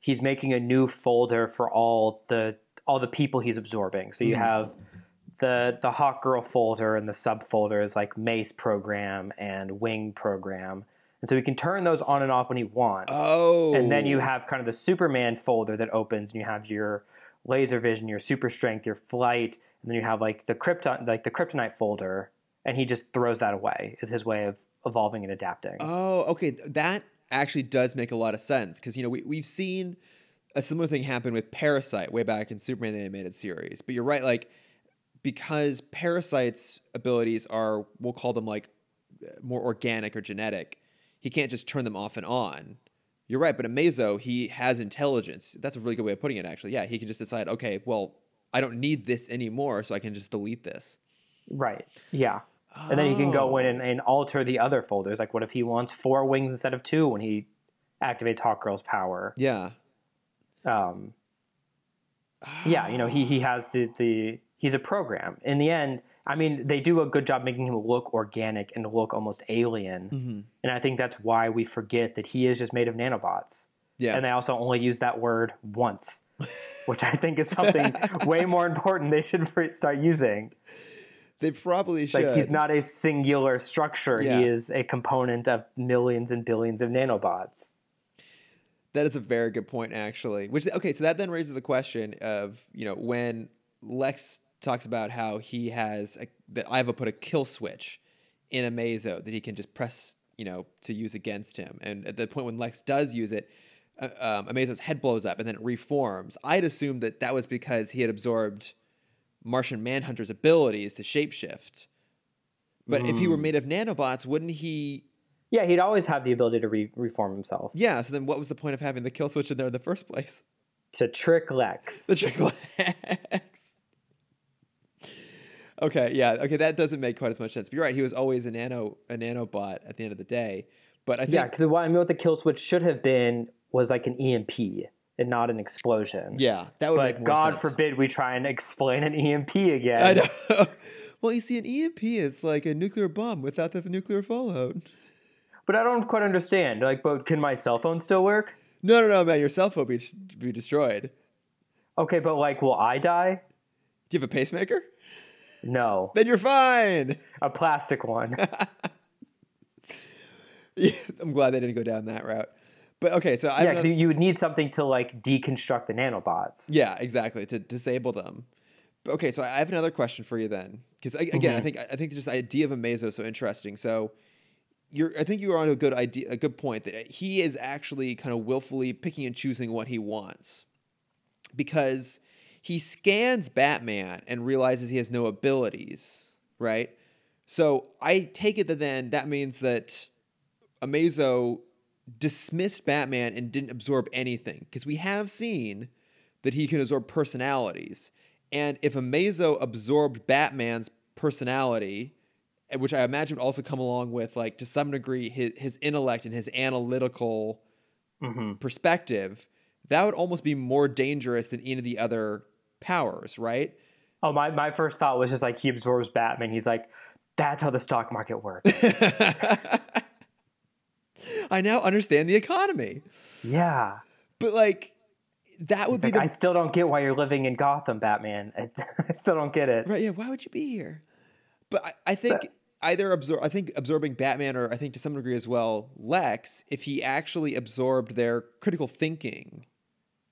he's making a new folder for all the all the people he's absorbing. So you Mhm. have the the Hawk Girl folder and the subfolders like Mace program and Wing program. And so he can turn those on and off when he wants. Oh, And then you oh. have kind of the Superman folder that opens, and you have your laser vision, your super strength, your flight, and then you have like the krypton, like the kryptonite folder, and he just throws that away. Is his way of evolving and adapting. Oh, okay. That actually does make a lot of sense because you know we we've seen a similar thing happen with Parasite way back in Superman the animated series. But you're right, like because Parasite's abilities are we'll call them like more organic or genetic. He can't just turn them off and on. You're right, but Amazo, he has intelligence. That's a really good way of putting it, actually. Yeah, he can just decide, okay, well, I don't need this anymore, so I can just delete this. right. Yeah. And then he can go in Oh. and, and alter the other folders. Like, what if he wants four wings instead of two when he activates Hawk Girl's power? Yeah. Um, yeah, you know, he he has the the he's a program. In the end, I mean, they do a good job making him look organic and look almost alien. Mhm. And I think that's why we forget that he is just made of nanobots. Yeah. And they also only use that word once, which I think is something way more important they should start using. they probably should. Like he's not a singular structure. Yeah. He is a component of millions and billions of nanobots. That is a very good point, actually. Which okay, so that then raises the question of you know when Lex talks about how he has a, that Ivo put a kill switch in Amazo that he can just press you know to use against him, and at the point when Lex does use it, uh, um, Amazo's head blows up and then it reforms. I'd assumed that that was because he had absorbed Martian Manhunter's abilities to shapeshift. But if he were Mm. made of nanobots, wouldn't he? Yeah, he'd always have the ability to re- reform himself Yeah. So then, what was the point of having the kill switch in there in the first place? to trick Lex. The trick X. Okay, yeah, okay, that doesn't make quite as much sense. But you're right, he was always a nano a nanobot at the end of the day. But I think Yeah, because what I mean, what the kill switch should have been was like an EMP and not an explosion. yeah, that would but God sense. forbid we try and explain an EMP again. I know. well, you see, an EMP is like a nuclear bomb without the nuclear fallout. But I don't quite understand. Like, but can my cell phone still work? No, no, no, man, your cell phone be be destroyed. Okay, but like, will I die? Do you have a pacemaker? No, Then you're fine. a plastic one. yeah, I'm glad they didn't go down that route. But okay, so I yeah, know- you, would need something to like deconstruct the nanobots. Yeah, exactly to disable them. But, okay, so I have another question for you then, because again, I Mhm. think I think this idea of Amazo is so interesting. So you're, I think you are on a good idea, a good point that he is actually kind of willfully picking and choosing what he wants, because he scans Batman and realizes he has no abilities, right? So I take it that then that means that Amazo dismissed Batman and didn't absorb anything because we have seen that he can absorb personalities. And if Amazo absorbed Batman's personality, eh, which I imagine would also come along with, like, to some degree, his, his intellect and his analytical Mm-hmm. perspective, that would almost be more dangerous than any of the other powers, right? Oh, my, my first thought was just like he absorbs Batman. He's like, that's how the stock market works. I now understand the economy. yeah. But like that would It's be like, the I still don't get why you're living in Gotham, Batman. I, I still don't get it. right. Yeah, why would you be here? But I, I think either absorb. I think absorbing Batman, or I think to some degree as well, Lex. If he actually absorbed their critical thinking,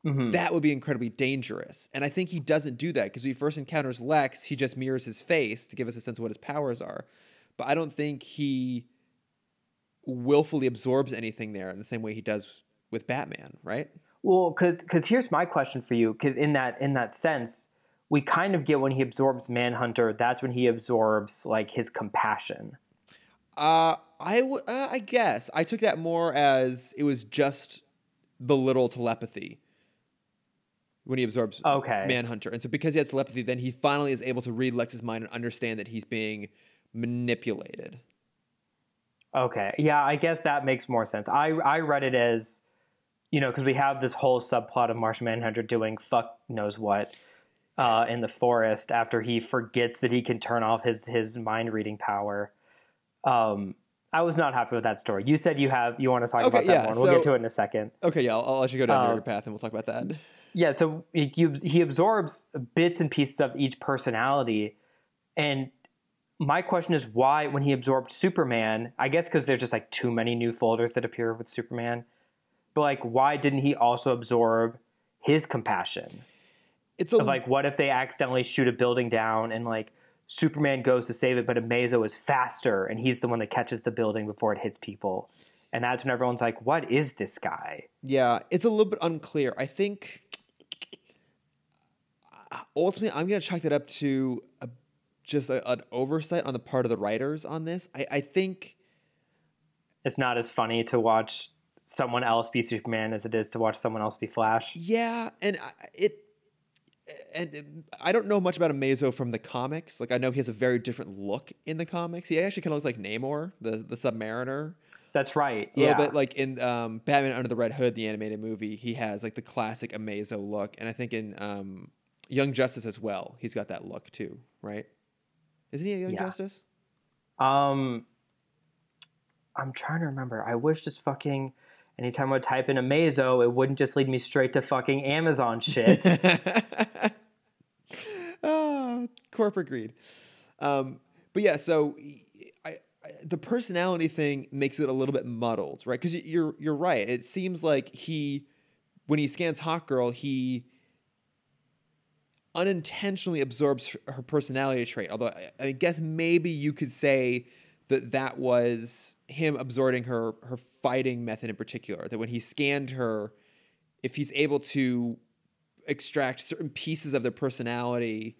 Mhm. that would be incredibly dangerous. And I think he doesn't do that because when he first encounters Lex, he just mirrors his face to give us a sense of what his powers are. But I don't think he willfully absorbs anything there in the same way he does with Batman, right? Well, because here's my question for you. Because in that in that sense, we kind of get when he absorbs Manhunter. That's when he absorbs like his compassion. Uh, I w- uh, I guess I took that more as it was just the little telepathy when he absorbs Okay. Manhunter, and so because he has telepathy, then he finally is able to read Lex's mind and understand that he's being manipulated. Okay. Yeah, I guess that makes more sense. I I read it as, you know, because we have this whole subplot of Martian Manhunter doing fuck knows what uh, in the forest after he forgets that he can turn off his his mind reading power. Um, I was not happy with that story. You said you have you want to talk Okay, about that yeah, more. We'll so- get to it in a second. Okay, yeah, I'll, I'll let you go down Um, your path, and we'll talk about that. Yeah, so he, he absorbs bits and pieces of each personality, and my question is why, when he absorbed Superman, I guess because there's just like too many new folders that appear with Superman, but like why didn't he also absorb his compassion? It's a Of like, what if they accidentally shoot a building down and like Superman goes to save it, but Amazo is faster and he's the one that catches the building before it hits people, and that's when everyone's like, what is this guy? Yeah, it's a little bit unclear. I think ultimately I'm going to chalk that up to a, just a, an oversight on the part of the writers on this. I, I think it's not as funny to watch someone else be Superman as it is to watch someone else be Flash. yeah, and I- it and I don't know much about Amazo from the comics. Like I know he has a very different look in the comics. He actually kind of looks like Namor, the the Submariner. That's right. A yeah. little bit like in um, Batman Under the Red Hood, the animated movie, he has like the classic Amazo look, and I think in um, Young Justice as well, he's got that look too, right? Isn't he a Young Yeah. Justice? um, I'm trying to remember. I wish just fucking anytime I would type in Amazo, it wouldn't just lead me straight to fucking Amazon shit. ah, corporate greed. Um, but yeah, so I, I, the personality thing makes it a little bit muddled, right? Because you're you're right. It seems like he, when he scans Hawk Girl, he unintentionally absorbs her personality trait. Although I, guess maybe you could say that that was him absorbing her her fighting method in particular. That when he scanned her, if he's able to extract certain pieces of their personality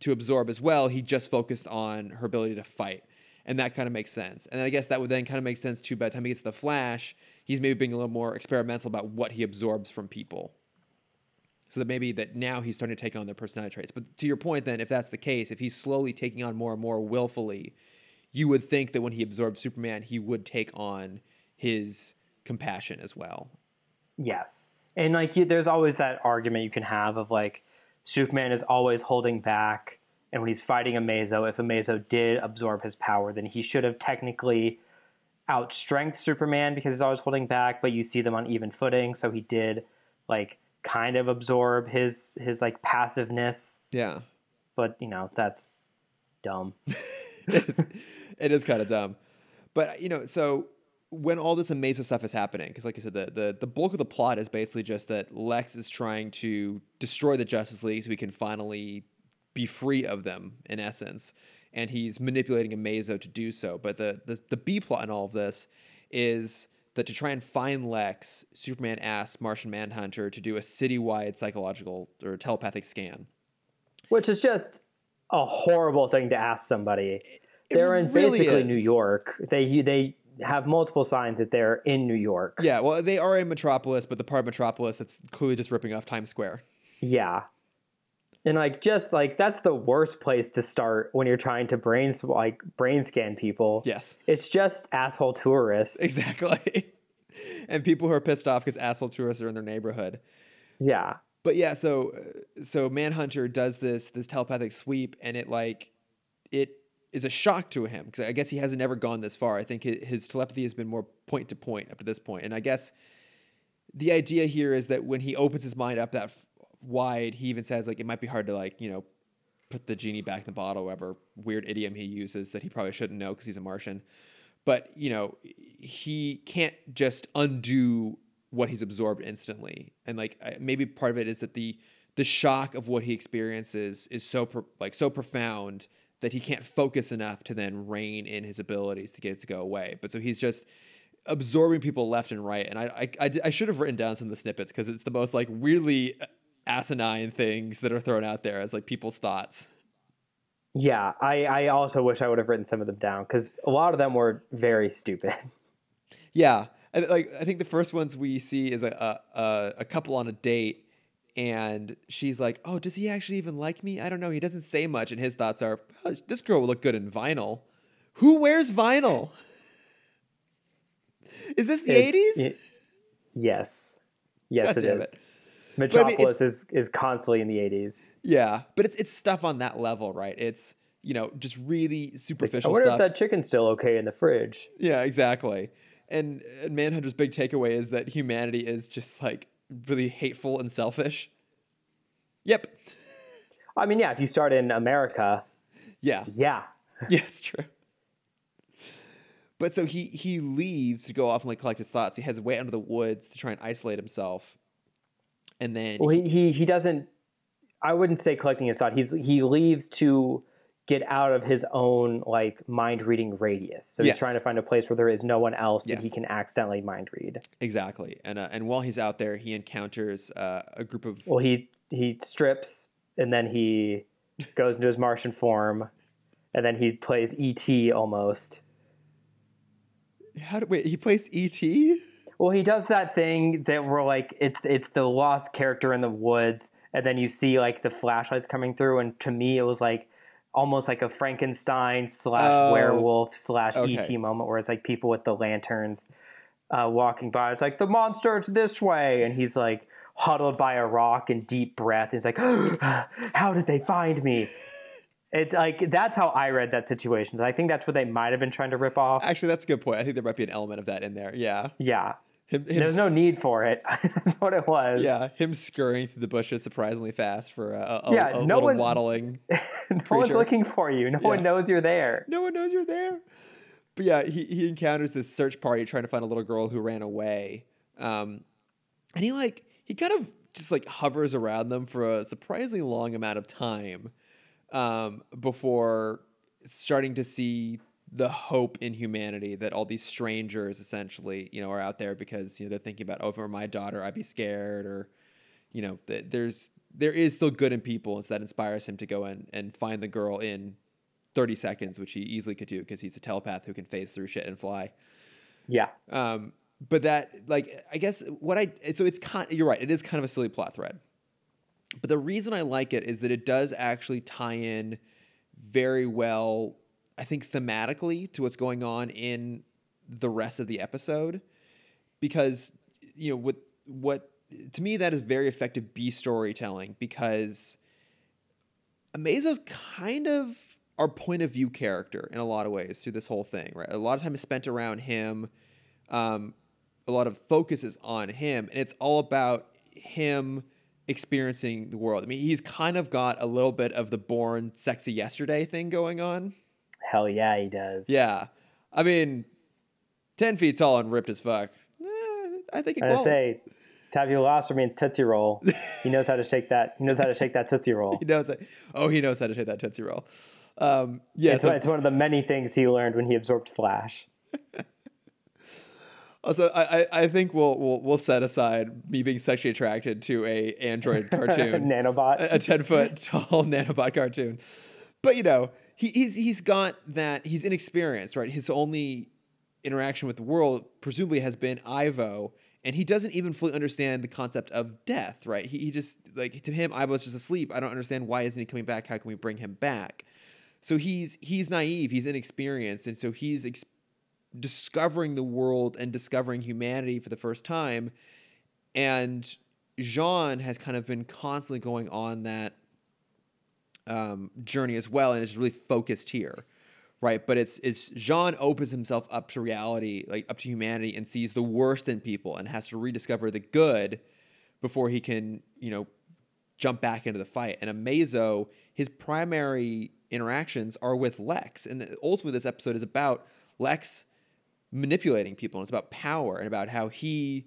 to absorb as well, he just focused on her ability to fight. And that kind of makes sense. And I guess that would then kind of make sense too by the time he gets to the Flash, he's maybe being a little more experimental about what he absorbs from people. So that maybe that now he's starting to take on their personality traits. But to your point, then, if that's the case, if he's slowly taking on more and more willfully, you would think that when he absorbed Superman, he would take on his compassion as well. yes. And like, you, there's always that argument you can have of like, Superman is always holding back, and when he's fighting Amazo, if Amazo did absorb his power, then he should have technically outstrength Superman because he's always holding back, but you see them on even footing, so he did like kind of absorb his his like passiveness, Yeah. but you know, that's dumb. it is, it is kind of dumb. But you know, so when all this amazing stuff is happening, because like I said, the, the the bulk of the plot is basically just that Lex is trying to destroy the Justice League so we can finally be free of them, in essence. And he's manipulating Amazo to do so. But the the, the B plot in all of this is that to try and find Lex, Superman asks Martian Manhunter to do a citywide psychological or telepathic scan. Which is just a horrible thing to ask somebody. they're in really basically is. New York. They they have multiple signs that they're in New York. Yeah, well, they are in Metropolis, but the part of Metropolis that's clearly just ripping off Times Square. Yeah. And like just like that's the worst place to start when you're trying to brain like brain scan people. Yes, It's just asshole tourists. exactly. and people who are pissed off because asshole tourists are in their neighborhood. Yeah. But yeah, so uh, so Manhunter does this this telepathic sweep, and it like it is a shock to him because I guess he hasn't ever gone this far. I think his telepathy has been more point to point up to this point, and I guess the idea here is that when he opens his mind up that wide, he even says like it might be hard to like you know put the genie back in the bottle, whatever weird idiom he uses that he probably shouldn't know because he's a Martian. But you know, he can't just undo what he's absorbed instantly, and like maybe part of it is that the the shock of what he experiences is so pro- like so profound that he can't focus enough to then rein in his abilities to get it to go away. But so he's just absorbing people left and right. And I I I should have written down some of the snippets because it's the most like weirdly uh, asinine things that are thrown out there as like people's thoughts. Yeah. I, I also wish I would have written some of them down because a lot of them were very stupid. Yeah, and like I think the first ones we see is a a, a, couple on a date, and she's like, "Oh, does he actually even like me? I don't know. He doesn't say much." And his thoughts are, oh, "This girl will look good in vinyl. Who wears vinyl? Is this the It's- eighties? y- yes. Yes, God it is. it. Metropolis is, is constantly in the 80s. Yeah, but it's it's stuff on that level, right? It's you know just really superficial. I wonder stuff. if that chicken's still okay in the fridge. Yeah, exactly. And, and Manhunter's big takeaway is that humanity is just like really hateful and selfish. Yep. I mean, yeah, if you start in America, Yeah. yeah. Yeah, it's true. But so he he leaves to go off and like collect his thoughts. He heads way under the woods to try and isolate himself. And then Well, he, he he doesn't. I wouldn't say collecting his thought. He's he leaves to get out of his own like mind reading radius. So Yes. he's trying to find a place where there is no one else that he can accidentally mind read. exactly. And uh, and while he's out there, he encounters uh, a group of Well, he he strips and then he goes into his Martian form, and then he plays ET almost. how do wait, he plays ET? Well, he does that thing that we're like it's it's the lost character in the woods, and then you see like the flashlights coming through, and to me it was like almost like a Frankenstein slash Oh, werewolf slash okay. ET moment, where it's like people with the lanterns uh, walking by. It's like the monster's this way, and he's like huddled by a rock in deep breath. He's like, "How did they find me?" It's like that's how I read that situation. So I think that's what they might have been trying to rip off. Actually, that's a good point. I think there might be an element of that in there. Yeah. Yeah, Him, him there's no need for it. that's what it was. Yeah, him scurrying through the bushes surprisingly fast for a, a, Yeah, a no little one- waddling. no one's looking for you. No one knows you're there. No one knows you're there. But yeah, he, he encounters this search party trying to find a little girl who ran away. Um, and he like he kind of just like hovers around them for a surprisingly long amount of time um, before starting to see the hope in humanity that all these strangers essentially you know are out there because you know they're thinking about oh, over my daughter I'd be scared or you know th- there's there is still good in people and so that inspires him to go in and find the girl in 30 seconds which he easily could do because he's a telepath who can phase through shit and fly Yeah. um, but that, like, I guess what I so it's kind. You're right. It is kind of a silly plot thread. But the reason I like it is that it does actually tie in very well. I think thematically to what's going on in the rest of the episode, because you know what what to me that is very effective B storytelling because Amazo's kind of our point of view character in a lot of ways through this whole thing, right? A lot of time is spent around him. Um, a lot of focus is on him, and it's all about him experiencing the world. I mean, he's kind of got a little bit of the born sexy yesterday thing going on. Hell yeah, he does. Yeah. I mean, 10 feet tall and ripped as fuck. Eh, I think it I say, Tabula means Tootsie Roll. He knows how to shake that. He knows how to shake that Tootsie Roll. he knows it. Oh, he knows how to shake that Tootsie Roll. Um, yeah, It's, so- it's one of the many things he learned when he absorbed Flash. Also, I, I- think we'll, we'll we'll set aside me being sexually attracted to a android cartoon, Nanobot. a, a ten foot tall nanobot cartoon. But you know, he, he's he's got that he's inexperienced, right? His only interaction with the world presumably has been Ivo, and he doesn't even fully understand the concept of death, right? He, he just like to him, Ivo's just asleep. I don't understand why isn't he coming back? How can we bring him back? So he's he's naive, he's inexperienced, and so he's ex- discovering the world and discovering humanity for the first time. And J'onn has kind of been constantly going on that um, journey as well, and is really focused here, right? But it's it's J'onn opens himself up to reality, like up to humanity, and sees the worst in people, and has to rediscover the good before he can, you know, jump back into the fight. And Amazo, his primary interactions are with Lex, and ultimately this episode is about Lex manipulating people. And it's about power and about how he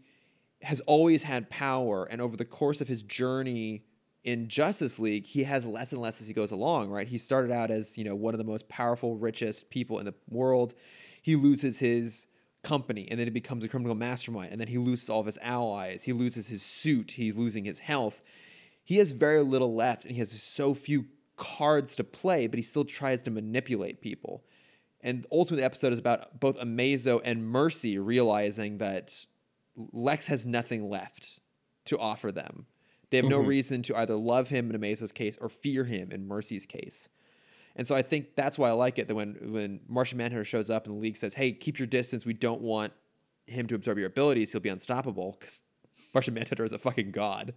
has always had power, and over the course of his journey in Justice League, he has less and less as he goes along. Right? He started out as you know one of the most powerful, richest people in the world. He loses his company, and then he becomes a criminal mastermind, and then he loses all of his allies. He loses his suit. He's losing his health. He has very little left, and he has so few cards to play, but he still tries to manipulate people. And ultimately, the episode is about both Amazo and Mercy realizing that Lex has nothing left to offer them. They have no reason to either love him in Amazo's case or fear him in Mercy's case. And so I think that's why I like it that when when Martian Manhunter shows up and the league says, "Hey, keep your distance. We don't want him to absorb your abilities. He'll be unstoppable." Because Martian Manhunter is a fucking god.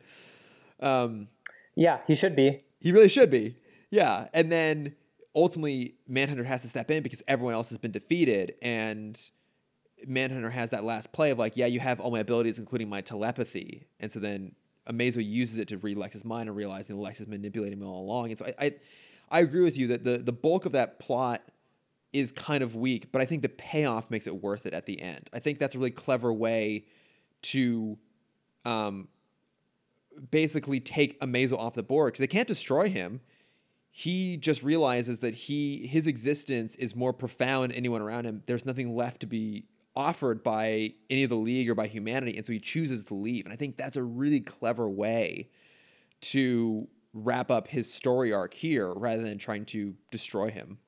Um, yeah, he should be. he really should be. Yeah. And then ultimately, Manhunter has to step in because everyone else has been defeated. And Manhunter has that last play of like, yeah, you have all my abilities, including my telepathy. And so then Amazo uses it to read Lex's mind and realizing Lex is manipulating him all along. And so I, I, I agree with you that the, the bulk of that plot is kind of weak, but I think the payoff makes it worth it at the end. I think that's a really clever way to um, basically take Amazo off the board because they can't destroy him. He just realizes that he his existence is more profound than anyone around him. There's nothing left to be offered by any of the league or by humanity, and so he chooses to leave. And I think that's a really clever way to wrap up his story arc here, rather than trying to destroy him.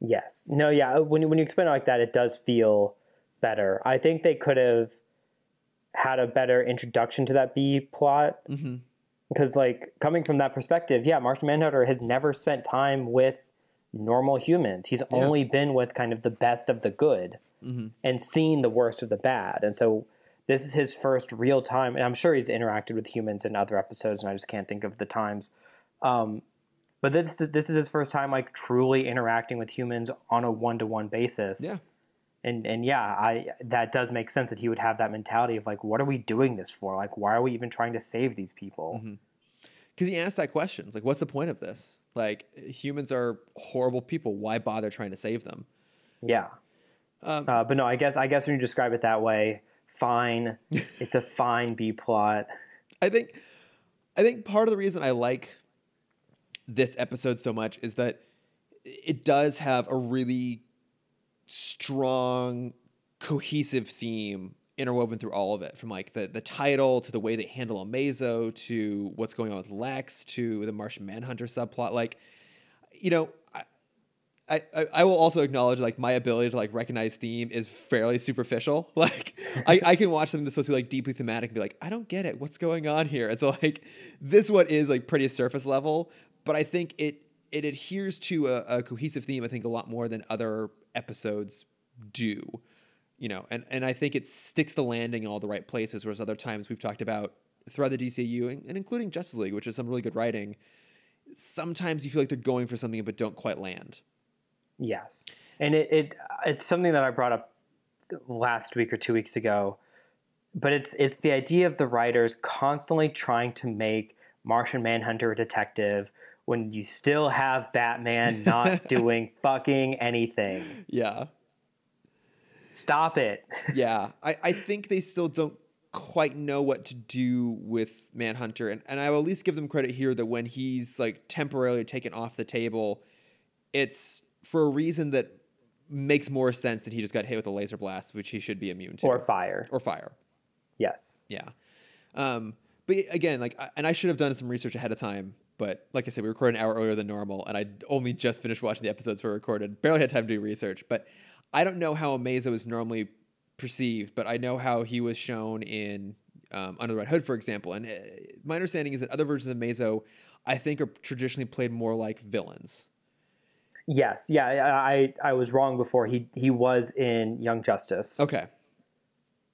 Yes. No, yeah. When, when you explain it like that, it does feel better. I think they could have had a better introduction to that B plot. Mm-hmm. Because, like, coming from that perspective, yeah, Martian Manhunter has never spent time with normal humans. He's only been with kind of the best of the good Mm-hmm. and seen the worst of the bad. And so this is his first real time, and I'm sure he's interacted with humans in other episodes, and I just can't think of the times. Um, but this is this is his first time like truly interacting with humans on a one to one basis. Yeah. And and yeah, I that does make sense that he would have that mentality of like, what are we doing this for? Like, why are we even trying to save these people? Mm-hmm. Because he asked that question. It's like, what's the point of this? Like, humans are horrible people. Why bother trying to save them? Yeah. Um, Uh, but no, I guess I guess when you describe it that way, fine. it's a fine B plot. I think I think part of the reason I like this episode so much is that it does have a really strong cohesive theme interwoven through all of it from like the the title to the way they handle Amazo to what's going on with Lex to the Martian Manhunter subplot like you know I, I, I will also acknowledge like my ability to like recognize theme is fairly superficial. Like I, I can watch something that's supposed to be like deeply thematic and be like, I don't get it. What's going on here? And so like this one is like pretty surface level, but I think it it adheres to a, a cohesive theme, I think, a lot more than other episodes do. You know, and, and I think it sticks the landing in all the right places, whereas other times we've talked about throughout the DCU and, and including Justice League, which is some really good writing. Sometimes you feel like they're going for something but don't quite land. Yes, and it, it it's something that I brought up last week or two weeks ago, but it's it's the idea of the writers constantly trying to make Martian Manhunter a detective when you still have Batman not doing fucking anything. Yeah. Stop it. yeah, I, I think they still don't quite know what to do with Manhunter, and, and I will at least give them credit here that when he's like temporarily taken off the table, it's for a reason that makes more sense that he just got hit with a laser blast, which he should be immune to, Or fire. or fire. Yes. Yeah. Um, but again, like, and I should have done some research ahead of time. But like I said, we recorded an hour earlier than normal, and I only just finished watching the episodes we recorded. Barely had time to do research. But I don't know how Amazo is normally perceived, but I know how he was shown in um, Under the Red Hood, for example. And uh, my understanding is that other versions of Mazo, I think, are traditionally played more like villains. Yes. Yeah. I I, I was wrong before. He he was in Young Justice. Okay.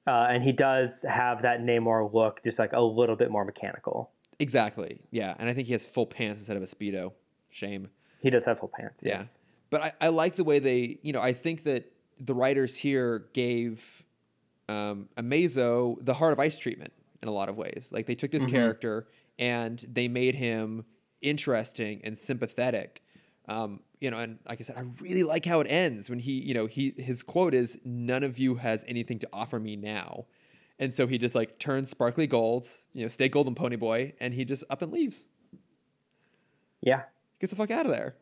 Uh, and he does have that Namor look, just like a little bit more mechanical. Exactly. Yeah. And I think he has full pants instead of a Speedo. Shame. He does have full pants. Yeah. Yes. But I, I like the way they, you know, I think that the writers here gave um, Amazo the heart of ice treatment in a lot of ways. Like they took this character and they made him interesting and sympathetic. Um, you know, and like I said, I really like how it ends when he, you know, he his quote is, "None of you has anything to offer me now," and so he just like turns sparkly gold, you know, stay golden pony boy, and he just up and leaves Yeah. gets the fuck out of there.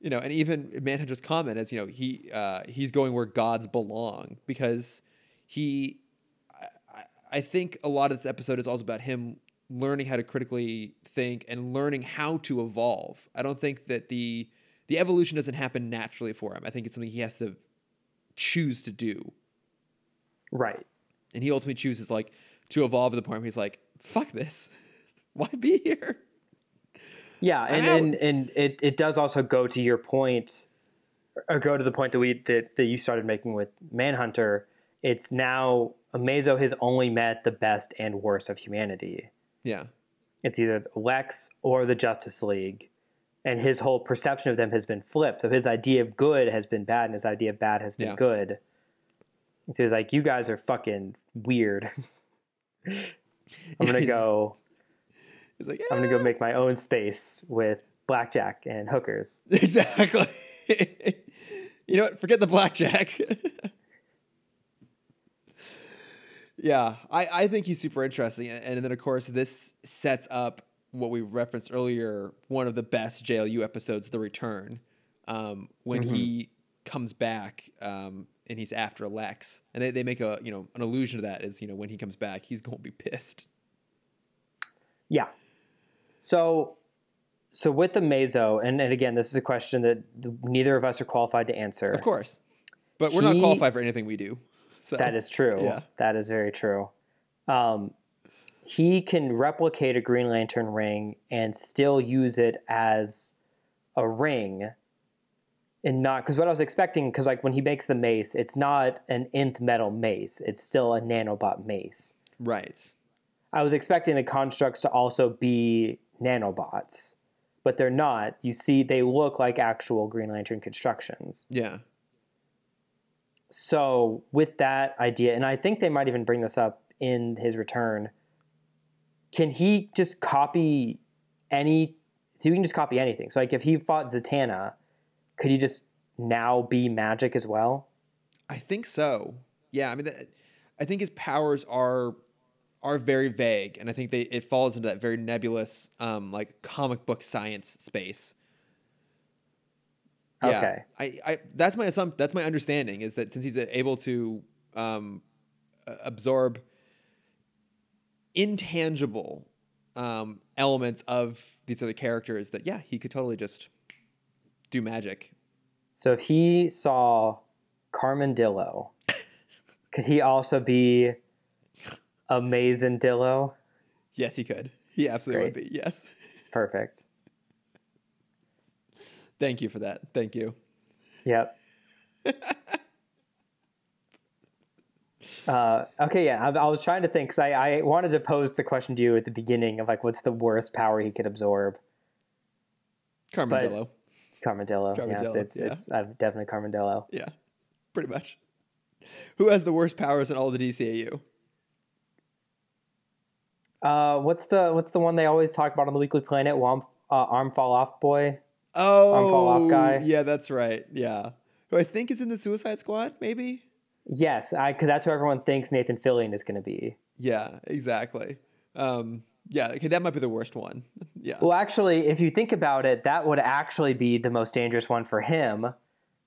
You know, and even Manhunter's comment is, you know, he uh, he's going where gods belong because he, I, I- I think a lot of this episode is also about him learning how to critically think and learning how to evolve. I don't think that the the evolution doesn't happen naturally for him. I think it's something he has to choose to do, Right. And he ultimately chooses like to evolve to the point where he's like, "Fuck this, why be here?" Yeah, and, and and it, it does also go to your point, or go to the point that we that, that you started making with Manhunter. It's now Amazo has only met the best and worst of humanity. Yeah, It's either Lex or the Justice League, and his whole perception of them has been flipped. So his idea of good has been bad, and his idea of bad has been Yeah. good. So he's like, "You guys are fucking weird. I'm gonna go. like, I'm gonna go make my own space with blackjack and hookers." Exactly. you know what? Forget the blackjack. yeah, I, I think he's super interesting. And, and then, of course, this sets up what we referenced earlier one of the best JLU episodes, The Return, um, when he comes back um, and he's after Lex. And they, they make a, you know, an allusion to that is, you know, when he comes back, he's going to be pissed. Yeah. So, so with the Mazo, and, and again, this is a question that neither of us are qualified to answer. Of course. But we're not qualified for anything we do. So That is true. Yeah. That is very true. Um, he can replicate a Green Lantern ring and still use it as a ring, and not because what I was expecting. Because like when he makes the mace, it's not an nth metal mace; it's still a nanobot mace. right. I was expecting the constructs to also be nanobots, but they're not. You see, they look like actual Green Lantern constructions. Yeah. So with that idea, and I think they might even bring this up in his return. Can he just copy any? So you can just copy anything. So like if he fought Zatanna, could he just now be magic as well? I think so. Yeah, I mean, that, I think his powers are are very vague, and I think they it falls into that very nebulous, um, like comic book science space. Yeah, Okay. I, I that's my assumption. That's my understanding is that since he's able to um, absorb intangible um, elements of these other characters, that yeah, he could totally just do magic. So if he saw Carmen Dillo, could he also be Amazing Dillo? Yes, he could. He absolutely would be. Yes. Perfect. Thank you for that. Thank you. Yep. uh, okay, yeah. I, I was trying to think because I, I wanted to pose the question to you at the beginning of like, what's the worst power he could absorb? Carmendillo. Carmendillo. Carmendillo, yeah, it's, yeah. it's uh, definitely Carmendillo. Yeah, pretty much. Who has the worst powers in all the DCAU? Uh, what's the what's the one they always talk about on the Weekly Planet? Wom, uh, arm fall off boy. Oh, arm fall off guy. Yeah, that's right. Yeah, who I think is in the Suicide Squad, maybe. Yes, I because that's who everyone thinks Nathan Fillion is going to be. Yeah, exactly. Um, yeah, okay, that might be the worst one. Yeah, Well, actually, if you think about it, that would actually be the most dangerous one for him,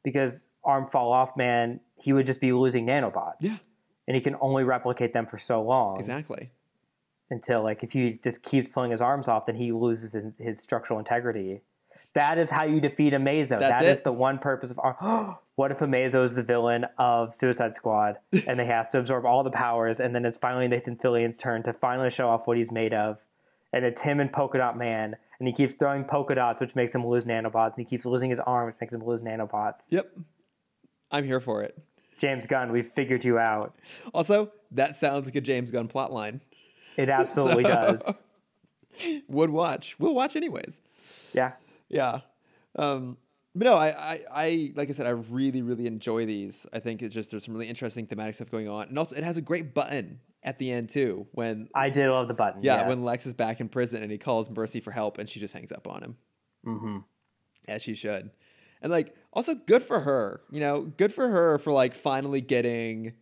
because arm fall off man, he would just be losing nanobots. Yeah. And he can only replicate them for so long Exactly. until like if he just keeps pulling his arms off, then he loses his, his structural integrity. That is how you defeat Amazo. That's That is the one purpose of arm. Oh, what if Amazo is the villain of Suicide Squad and they has to absorb all the powers, and then it's finally Nathan Fillion's turn to finally show off what he's made of, and it's him and Polka Dot Man, and he keeps throwing polka dots, which makes him lose nanobots, and he keeps losing his arm, which makes him lose nanobots. Yep. I'm here for it. James Gunn, we've figured you out. Also, that sounds like a James Gunn plotline. It absolutely So- does. Would watch. We'll watch anyways. Yeah. Yeah. Um, but no, I, I, I, like I said, I really, really enjoy these. I think it's just there's some really interesting thematic stuff going on, and also it has a great button at the end too. When I did love the button. yeah, yes. when Lex is back in prison and he calls Mercy for help, and she just hangs up on him hmm as she should, and like also good for her. You know, good for her for like finally getting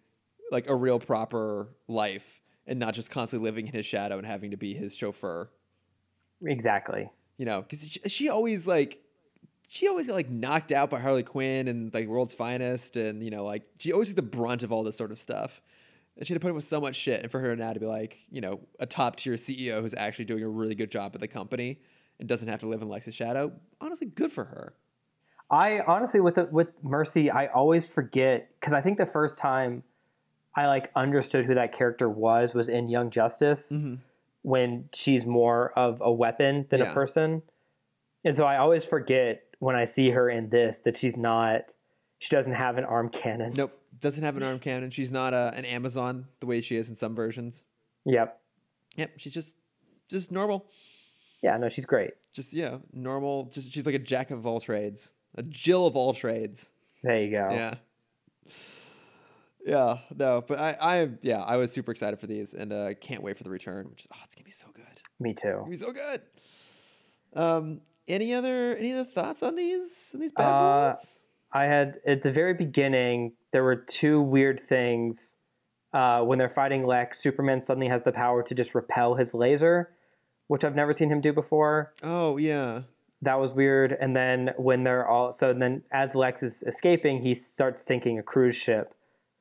like a real proper life and not just constantly living in his shadow and having to be his chauffeur. Exactly. you know, because she, she always like she always got like knocked out by Harley Quinn and like World's Finest, and you know, like she always took the brunt of all this sort of stuff. And she had to put up with so much shit, and for her now to be like, you know, a top tier CEO who's actually doing a really good job at the company and doesn't have to live in Lex's shadow, honestly, good for her. I honestly with the, with Mercy, I always forget because I think the first time I like understood who that character was was in Young Justice Mm-hmm. when she's more of a weapon than Yeah. a person, and so I always forget when I see her in this that she's not. She doesn't have an arm cannon. Nope, doesn't have an arm cannon. She's not a, an Amazon the way she is in some versions. Yep. Yep, she's just just normal. Yeah. No, she's great. Just yeah, normal. Just she's like a jack of all trades, a Jill of all trades. There you go. Yeah. Yeah, no, but I, I, yeah, I was super excited for these, and uh, can't wait for the return. Which is, oh, it's gonna be so good. Me It's too. gonna be so good. Um, any other, any other thoughts on these, on these bad Uh, boys? I had at the very beginning there were two weird things. Uh, when they're fighting Lex, Superman suddenly has the power to just repel his laser, which I've never seen him do before. Oh yeah, That was weird. And then when they're all so then as Lex is escaping, he starts sinking a cruise ship.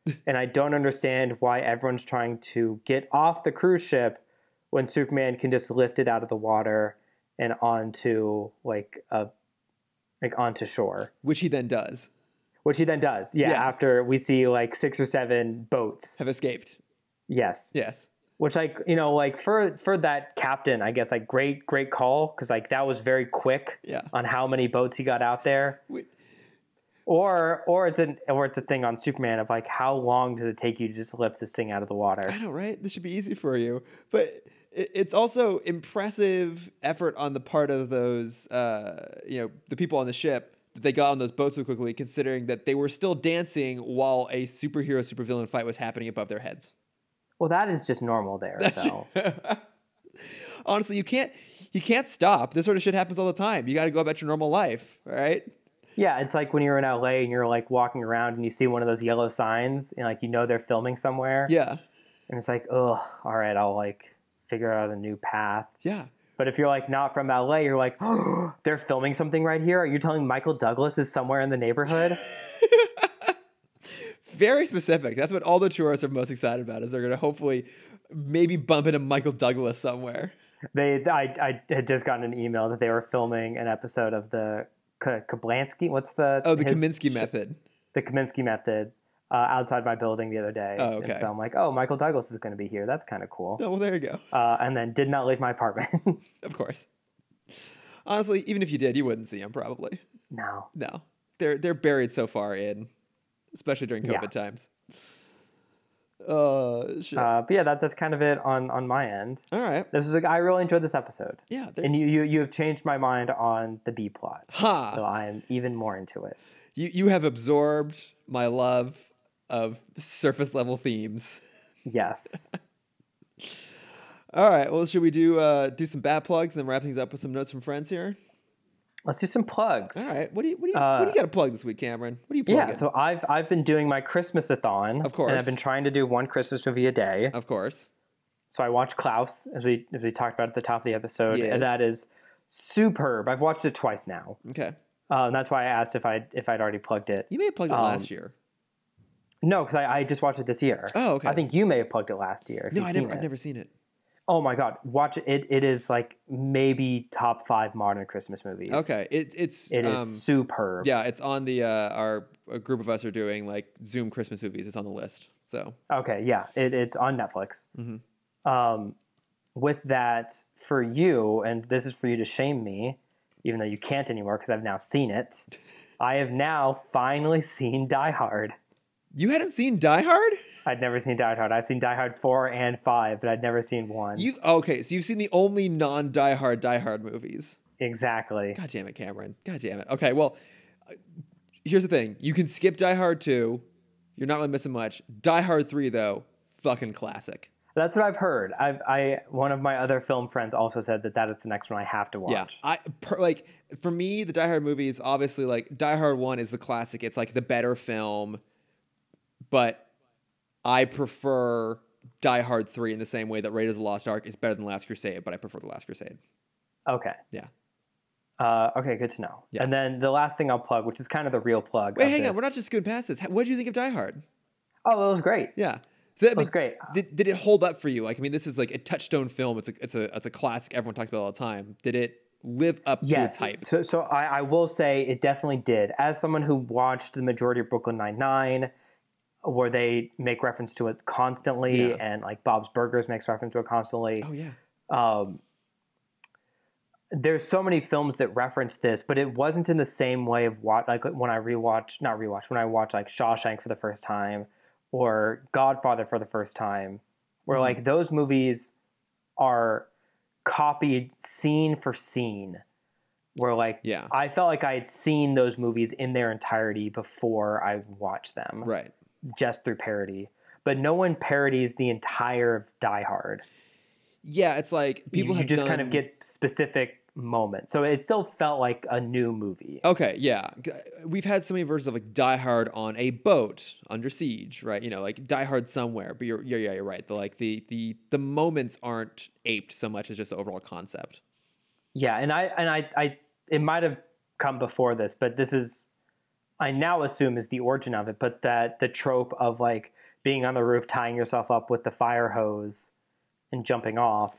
and I don't understand why everyone's trying to get off the cruise ship when Superman can just lift it out of the water and onto like a like onto shore. which he then does Which he then does. Yeah, Yeah. after we see like six or seven boats. have escaped. Yes. Yes, Which like, you know, like for for that captain, I guess like great great call cuz like that was very quick yeah. on how many boats he got out there. Wait, Or or it's an or it's a thing on Superman of like how long does it take you to just lift this thing out of the water? I know, right? This should be easy for you, but it's also impressive effort on the part of those, uh, you know, the people on the ship that they got on those boats so quickly, considering that they were still dancing while a superhero supervillain fight was happening above their heads. Well, that is just normal there. That's though. Honestly, you can't you can't stop. This sort of shit happens all the time. You got to go about your normal life, right? Yeah, it's like when you're in LA and you're like walking around and you see one of those yellow signs and like you know they're filming somewhere. Yeah, And it's like, oh, all right, I'll like figure out a new path. yeah. But if you're like not from LA, you're like, oh, they're filming something right here. Are you telling Michael Douglas is somewhere in the neighborhood? Very specific. That's what all the tourists are most excited about. Is they're gonna hopefully maybe bump into Michael Douglas somewhere. they, I, I had just gotten an email that they were filming an episode of the K- Kablansky. What's the Oh, the his Kominsky method. The Kominsky method. Uh, outside my building the other day. Oh, okay. And so I'm like, oh, Michael Douglas is going to be here. That's kind of cool. Oh, well, there you go. Uh, and then did not leave my apartment. Of course. Honestly, even if you did, you wouldn't see him probably. no. No, they're they're buried so far in, especially during Yeah. COVID times. Uh, shit. Uh, but yeah, that, that's kind of it on, on my end. All right. This was like I really enjoyed this episode, Yeah. and you, you you have changed my mind on the B plot, Ha! so I am even more into it. You you have absorbed my love of surface level themes. Yes, All right. Well, should we do uh do some bad plugs and then wrap things up with some notes from friends here? let's do some plugs. All right. What do you what do you what do you Uh, got to plug this week, Cameron? What do you plugging? Yeah, so I've I've been doing my Christmas-a-thon, Of course. and I've been trying to do one Christmas movie a day. of course. So I watched Klaus, as we as we talked about at the top of the episode, Yes. and that is superb. I've watched it twice now. Okay. And that's why I asked if I if I'd already plugged it. You may have plugged it Um, last year. No, because I, I just watched it this year. Oh, okay. I think you may have plugged it last year. No, I never, I've never seen it. Oh my god, watch it. It it is like maybe top five modern Christmas movies. Okay, it, it's It is um, superb. yeah, it's on the uh, our a group of us are doing like Zoom Christmas movies. It's on the list. So Okay, yeah, it, it's on Netflix. Mm-hmm. Um, with that, for you, and this is for you to shame me, even though you can't anymore because I've now seen it. I have now finally seen Die Hard. You hadn't seen Die Hard? I'd never seen Die Hard. I've seen Die Hard four and five, but I'd never seen one. You okay? So you've seen the only non Die Hard Die Hard movies. exactly. God damn it, Cameron. God damn it. Okay, well, uh, here's the thing. You can skip Die Hard 2. You're not really missing much. Die Hard 3, though, fucking classic. That's what I've heard. I've I one of my other film friends also said that that is the next one I have to watch. Yeah. I per, like for me, the Die Hard movies, obviously, like Die Hard 1 is the classic. It's like the better film, but I prefer Die Hard 3 in the same way that Raiders of the Lost Ark is better than Last Crusade, but I prefer The Last Crusade. Okay. Yeah. Uh, okay, good to know. Yeah. And then the last thing I'll plug, which is kind of the real plug. Wait, hang on. We're not just going past this. What did you think of Die Hard? Oh, it was great. Yeah. So, It was mean, great. Did, did it hold up for you? Like, I mean, this is like a touchstone film. It's a it's a it's a classic. Everyone talks about all the time. Did it live up to its hype? So, so I, I will say it definitely did. As someone who watched the majority of Brooklyn Nine Nine, where they make reference to it constantly, Yeah. and like Bob's Burgers makes reference to it constantly. Oh yeah. um, there's so many films that reference this, but it wasn't in the same way of what like when I rewatch, not rewatch, when I watch like Shawshank for the first time or Godfather for the first time, where Mhm. like those movies are copied scene for scene. Where like Yeah. I felt like I had seen those movies in their entirety before I watched them, Right. Just through parody. But no one parodies the entire of Die Hard Yeah. It's like people you, have you just kind of get specific moments. So it still felt like a new movie. Okay, yeah. We've had so many versions of like Die Hard on a boat under siege, right? You know, like Die Hard somewhere. But you're yeah, yeah, you're right. The like the the the moments aren't aped so much as just the overall concept. Yeah, and I and I, I it might have come before this, but this is I now assume is the origin of it, but that the trope of like being on the roof tying yourself up with the fire hose and jumping off.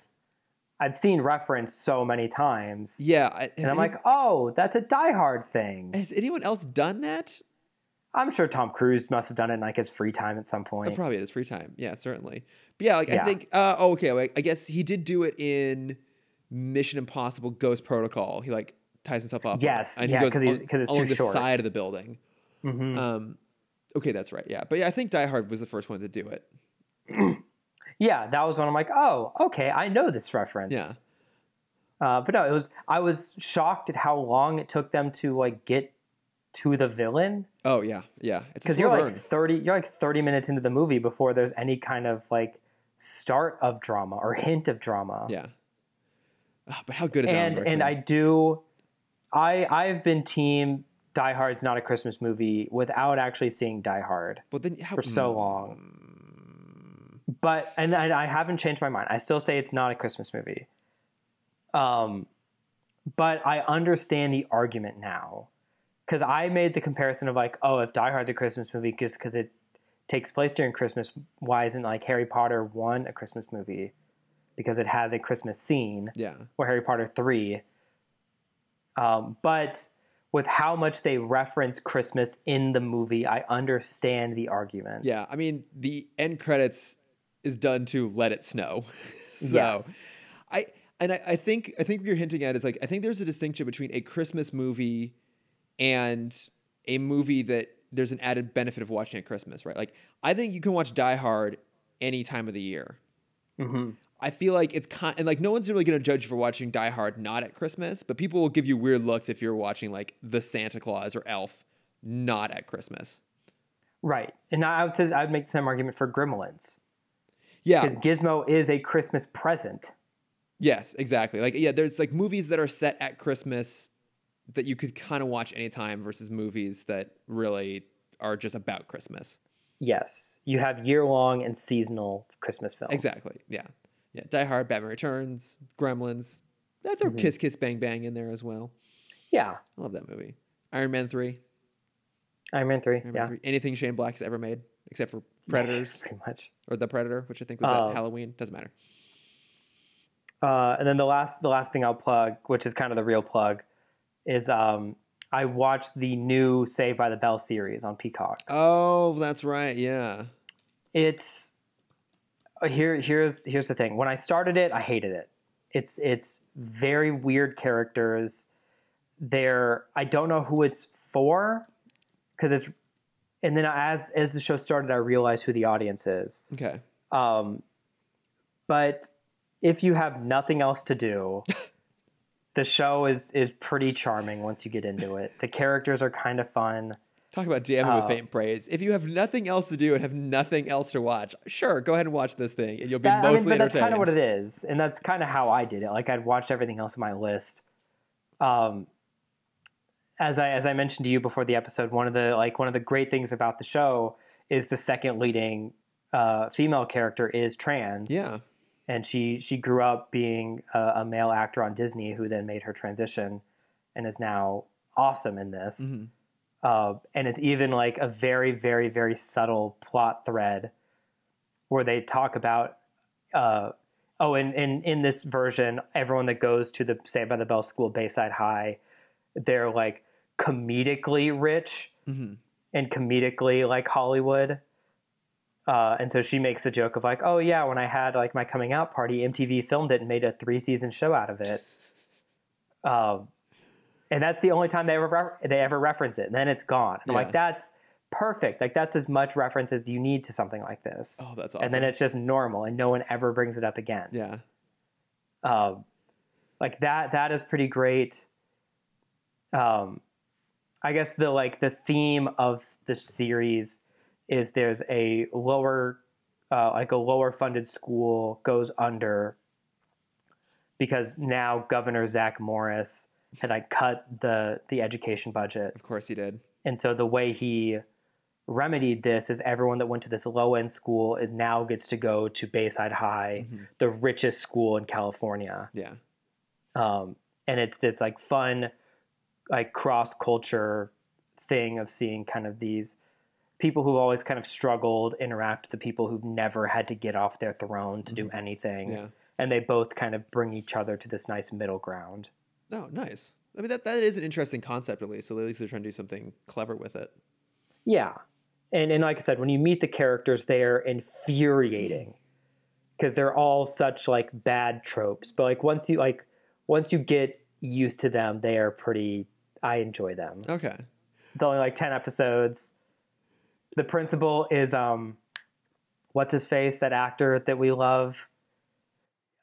I've seen referenced so many times. Yeah. And I'm like, oh, that's a Die Hard thing. has anyone else done that? I'm sure Tom Cruise must have done it in like his free time at some Oh, point. probably at his free time. Yeah, certainly. But yeah, like I think. Uh, oh, okay. Like, I guess he did do it in Mission Impossible: Ghost Protocol. He like ties himself up. Yes, and yeah, he goes 'cause he's- 'cause it's too along the short. side of the building. Mhm. Um, okay, that's right. Yeah, but yeah, I think Die Hard was the first one to do it. Yeah, that was when I'm like, oh, okay, I know this reference. Yeah. Uh, but no, it was. I was shocked at how long it took them to like get to the villain Oh yeah, yeah. It's because you're burn. like thirty. You're like thirty minutes into the movie before there's any kind of like start of drama or hint of drama. yeah. Ah, but how good is and Alan and I do. I I've been team Die Hard's not a Christmas movie without actually seeing Die Hard. Well, then how, for so Mm, long. but and, and I haven't changed my mind. I still say it's not a Christmas movie. Um, but I understand the argument now because I made the comparison of like, oh, if Die Hard's a Christmas movie just because it takes place during Christmas, why isn't like Harry Potter one a Christmas movie? Because it has a Christmas scene, Yeah. or Harry Potter three. Um, but with how much they reference Christmas in the movie, I understand the argument. Yeah. I mean, the end credits is done to let it snow. so yes. I and I, I think I think what you're hinting at is like I think there's a distinction between a Christmas movie and a movie that there's an added benefit of watching at Christmas, right? Like I think you can watch Die Hard any time of the year. hmm I feel like it's kind and like no one's really gonna judge you for watching Die Hard not at Christmas, but people will give you weird looks if you're watching like The Santa Claus or Elf not at Christmas. Right. And I would say I'd make the same argument for Gremlins. Yeah. Because Gizmo is a Christmas present. Yes, exactly. Like yeah, there's like movies that are set at Christmas that you could kind of watch anytime versus movies that really are just about Christmas. Yes. You have year long and seasonal Christmas films. Exactly. Yeah. Yeah. Die Hard, Batman Returns, Gremlins. I throw Mhm. Kiss Kiss Bang Bang in there as well. Yeah. I love that movie. Iron Man three. Iron Man three. Iron Man yeah, 3. Anything Shane Black has ever made, except for Predators pretty much. or The Predator, which I think was Oh. at Halloween. Doesn't matter. Uh, and then the last the last thing I'll plug, which is kind of the real plug, is um, I watched the new Saved by the Bell series on Peacock. Oh, that's right. Yeah. It's uh, here. Here's here's the thing. When I started it, I hated it. It's it's very weird characters. They're I don't know who it's for because it's. And then as as the show started, I realized who the audience is. Okay. Um, but if you have nothing else to do, the show is is pretty charming once you get into it. The characters are kind of fun. Talk about with Uh, faint praise. If you have nothing else to do and have nothing else to watch, sure, go ahead and watch this thing, and you'll be That, I mean, mostly entertained. that's kind of what it is, and that's kind of how I did it. Like I'd watched everything else on my list. Um, as I as I mentioned to you before the episode, one of the like one of the great things about the show is the second leading uh, female character is trans. Yeah. and she she grew up being a, a male actor on Disney, who then made her transition, and is now awesome in this. Mhm. Uh, and it's even like a very very very subtle plot thread where they talk about. Uh, oh, and in in this version, everyone that goes to the Saved by the Bell school, Bayside High, they're like comedically rich Mhm. and comedically like Hollywood. Uh, and so she makes the joke of like, oh yeah, when I had like my coming out party, MTV filmed it and made a three season show out of it. Um, and that's the only time they ever re- they ever reference it. And then it's gone. Yeah. like, that's perfect. Like that's as much reference as you need to something like this. Oh, that's awesome. And then it's just normal, and no one ever brings it up again. yeah. Um, like that that is pretty great. Um, I guess the like the theme of the series is there's a lower uh, like a lower funded school goes under because now Governor Zach Morris had I cut the the education budget, Of course he did. and so the way he remedied this is everyone that went to this low end school is now gets to go to Bayside High, Mhm. the richest school in California Yeah. um, and it's this like fun like cross culture thing of seeing kind of these people who've always kind of struggled interact with the people who've never had to get off their throne to do anything Mm-hmm. Yeah. and they both kind of bring each other to this nice middle ground Oh, nice. I mean, that, that is an interesting concept, at least. So at least they're trying to do something clever with it. yeah and and like i said when you meet the characters they're infuriating because they're all such like bad tropes but like once you like once you get used to them they are pretty i enjoy them Okay. It's only like ten episodes. The principal is um, what's his face? That actor that we love.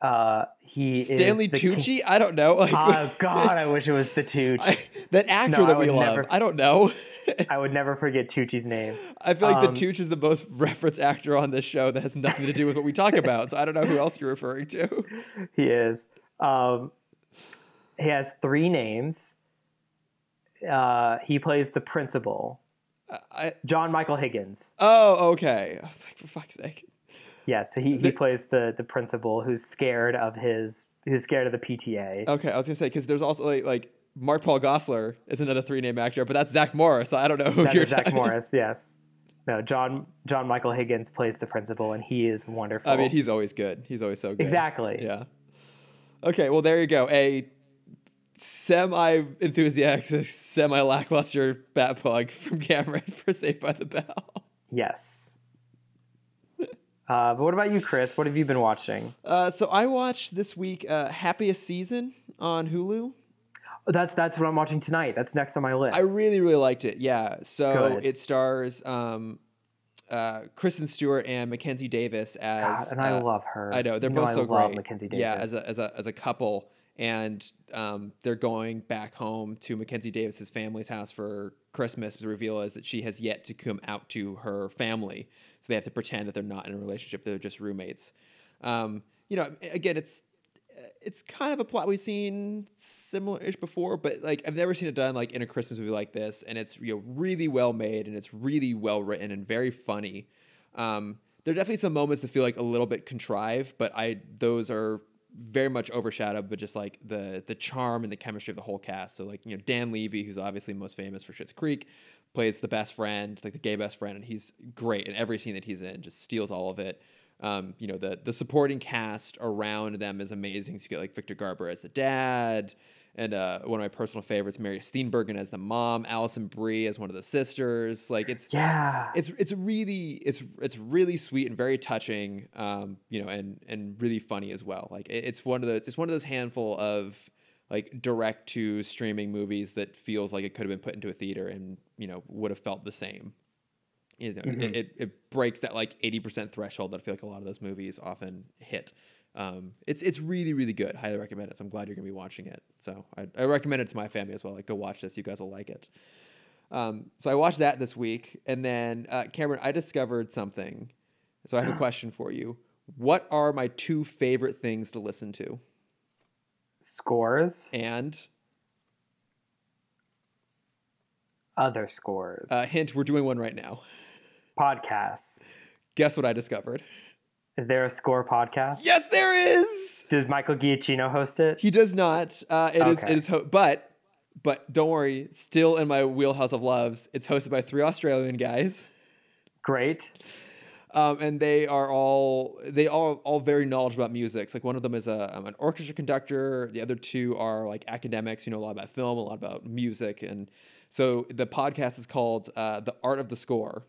Uh, he Stanley is the king- Tucci? I don't know. Like, Oh God, I wish it was the Tucci. I, that actor No, that we love. never- I don't know. I would never forget Tucci's name. I feel like Um, the Tucci is the most referenced actor on this show that has nothing to do with what we talk about. So I don't know who else you're referring to. He is. Um, he has three names. Uh, he plays the principal, I, John Michael Higgins. oh, okay. I was like, for fuck's sake. Yes, so he, he The- plays the the principal who's scared of his who's scared of the PTA. Okay, I was gonna say because there's also like, like Mark Paul Gosselaar is another three name actor, but that's Zach Morris. So I don't know who That you're is Zach Morris, yes. No, John John Michael Higgins plays the principal, and he is wonderful. I mean, he's always good. He's always so good. exactly. Yeah. Okay, well there you go. A semi enthusiastic, semi lackluster bat plug from Cameron for Saved by the Bell. Yes. Uh, but what about you, Chris? What have you been watching? Uh, so I watched this week uh, Happiest Season on Hulu. Oh, that's that's what I'm watching tonight. That's next on my list. I really, really liked it. Yeah. So Good. it stars um, uh, Kristen Stewart and Mackenzie Davis as. God, and I uh, love her. I know they're You both I so great. Mackenzie Davis. Yeah, as a as a as a couple, and um, they're going back home to Mackenzie Davis's family's house for Christmas. The reveal is that she has yet to come out to her family, so they have to pretend that they're not in a relationship; they're just roommates. Um, you know, again, it's it's kind of a plot we've seen similar-ish before, but like I've never seen it done like in a Christmas movie like this, and it's you know really well made and it's really well written and very funny. Um, there are definitely some moments that feel like a little bit contrived, but I those are very much overshadowed, but just like the the charm and the chemistry of the whole cast. So like you know Dan Levy, who's obviously most famous for Schitt's Creek, plays the best friend, like the gay best friend, and he's great in every scene that he's in. Just steals all of it. Um, you know the the supporting cast around them is amazing. So you get like Victor Garber as the dad, and uh, one of my personal favorites, Mary Steenburgen as the mom, Alison Brie as one of the sisters. Like it's Yeah. it's it's really it's it's really sweet and very touching um you know and and really funny as well like it- it's one of those it's one of those handful of like direct to streaming movies that feels like it could have been put into a theater and you know would have felt the same. You know Mhm. it, it, it breaks that like 80% threshold that i feel like a lot of those movies often hit. Um, it's it's really really good. Highly recommend it. So i'm glad you're gonna be watching it. So I, I recommend it to my family as well. Like go watch this. You guys will like it. Um, so I watched that this week, and then uh, Cameron, I discovered something. So I have a question for you. What are my two favorite things to listen to? Scores, And other scores, uh, hint: we're doing one right now. podcasts. Guess what I discovered? Is there a score podcast? Yes, there is. Does Michael Giacchino host it? He does not. Uh, it is. Okay. It is. Ho- but but don't worry. Still in my wheelhouse of loves. It's hosted by three Australian guys. Great. Um, and they are all they all all very knowledgeable about music. So, like one of them is a um, an orchestra conductor. The other two are like academics. You know a lot about film, a lot about music, and so the podcast is called uh, "The Art of the Score."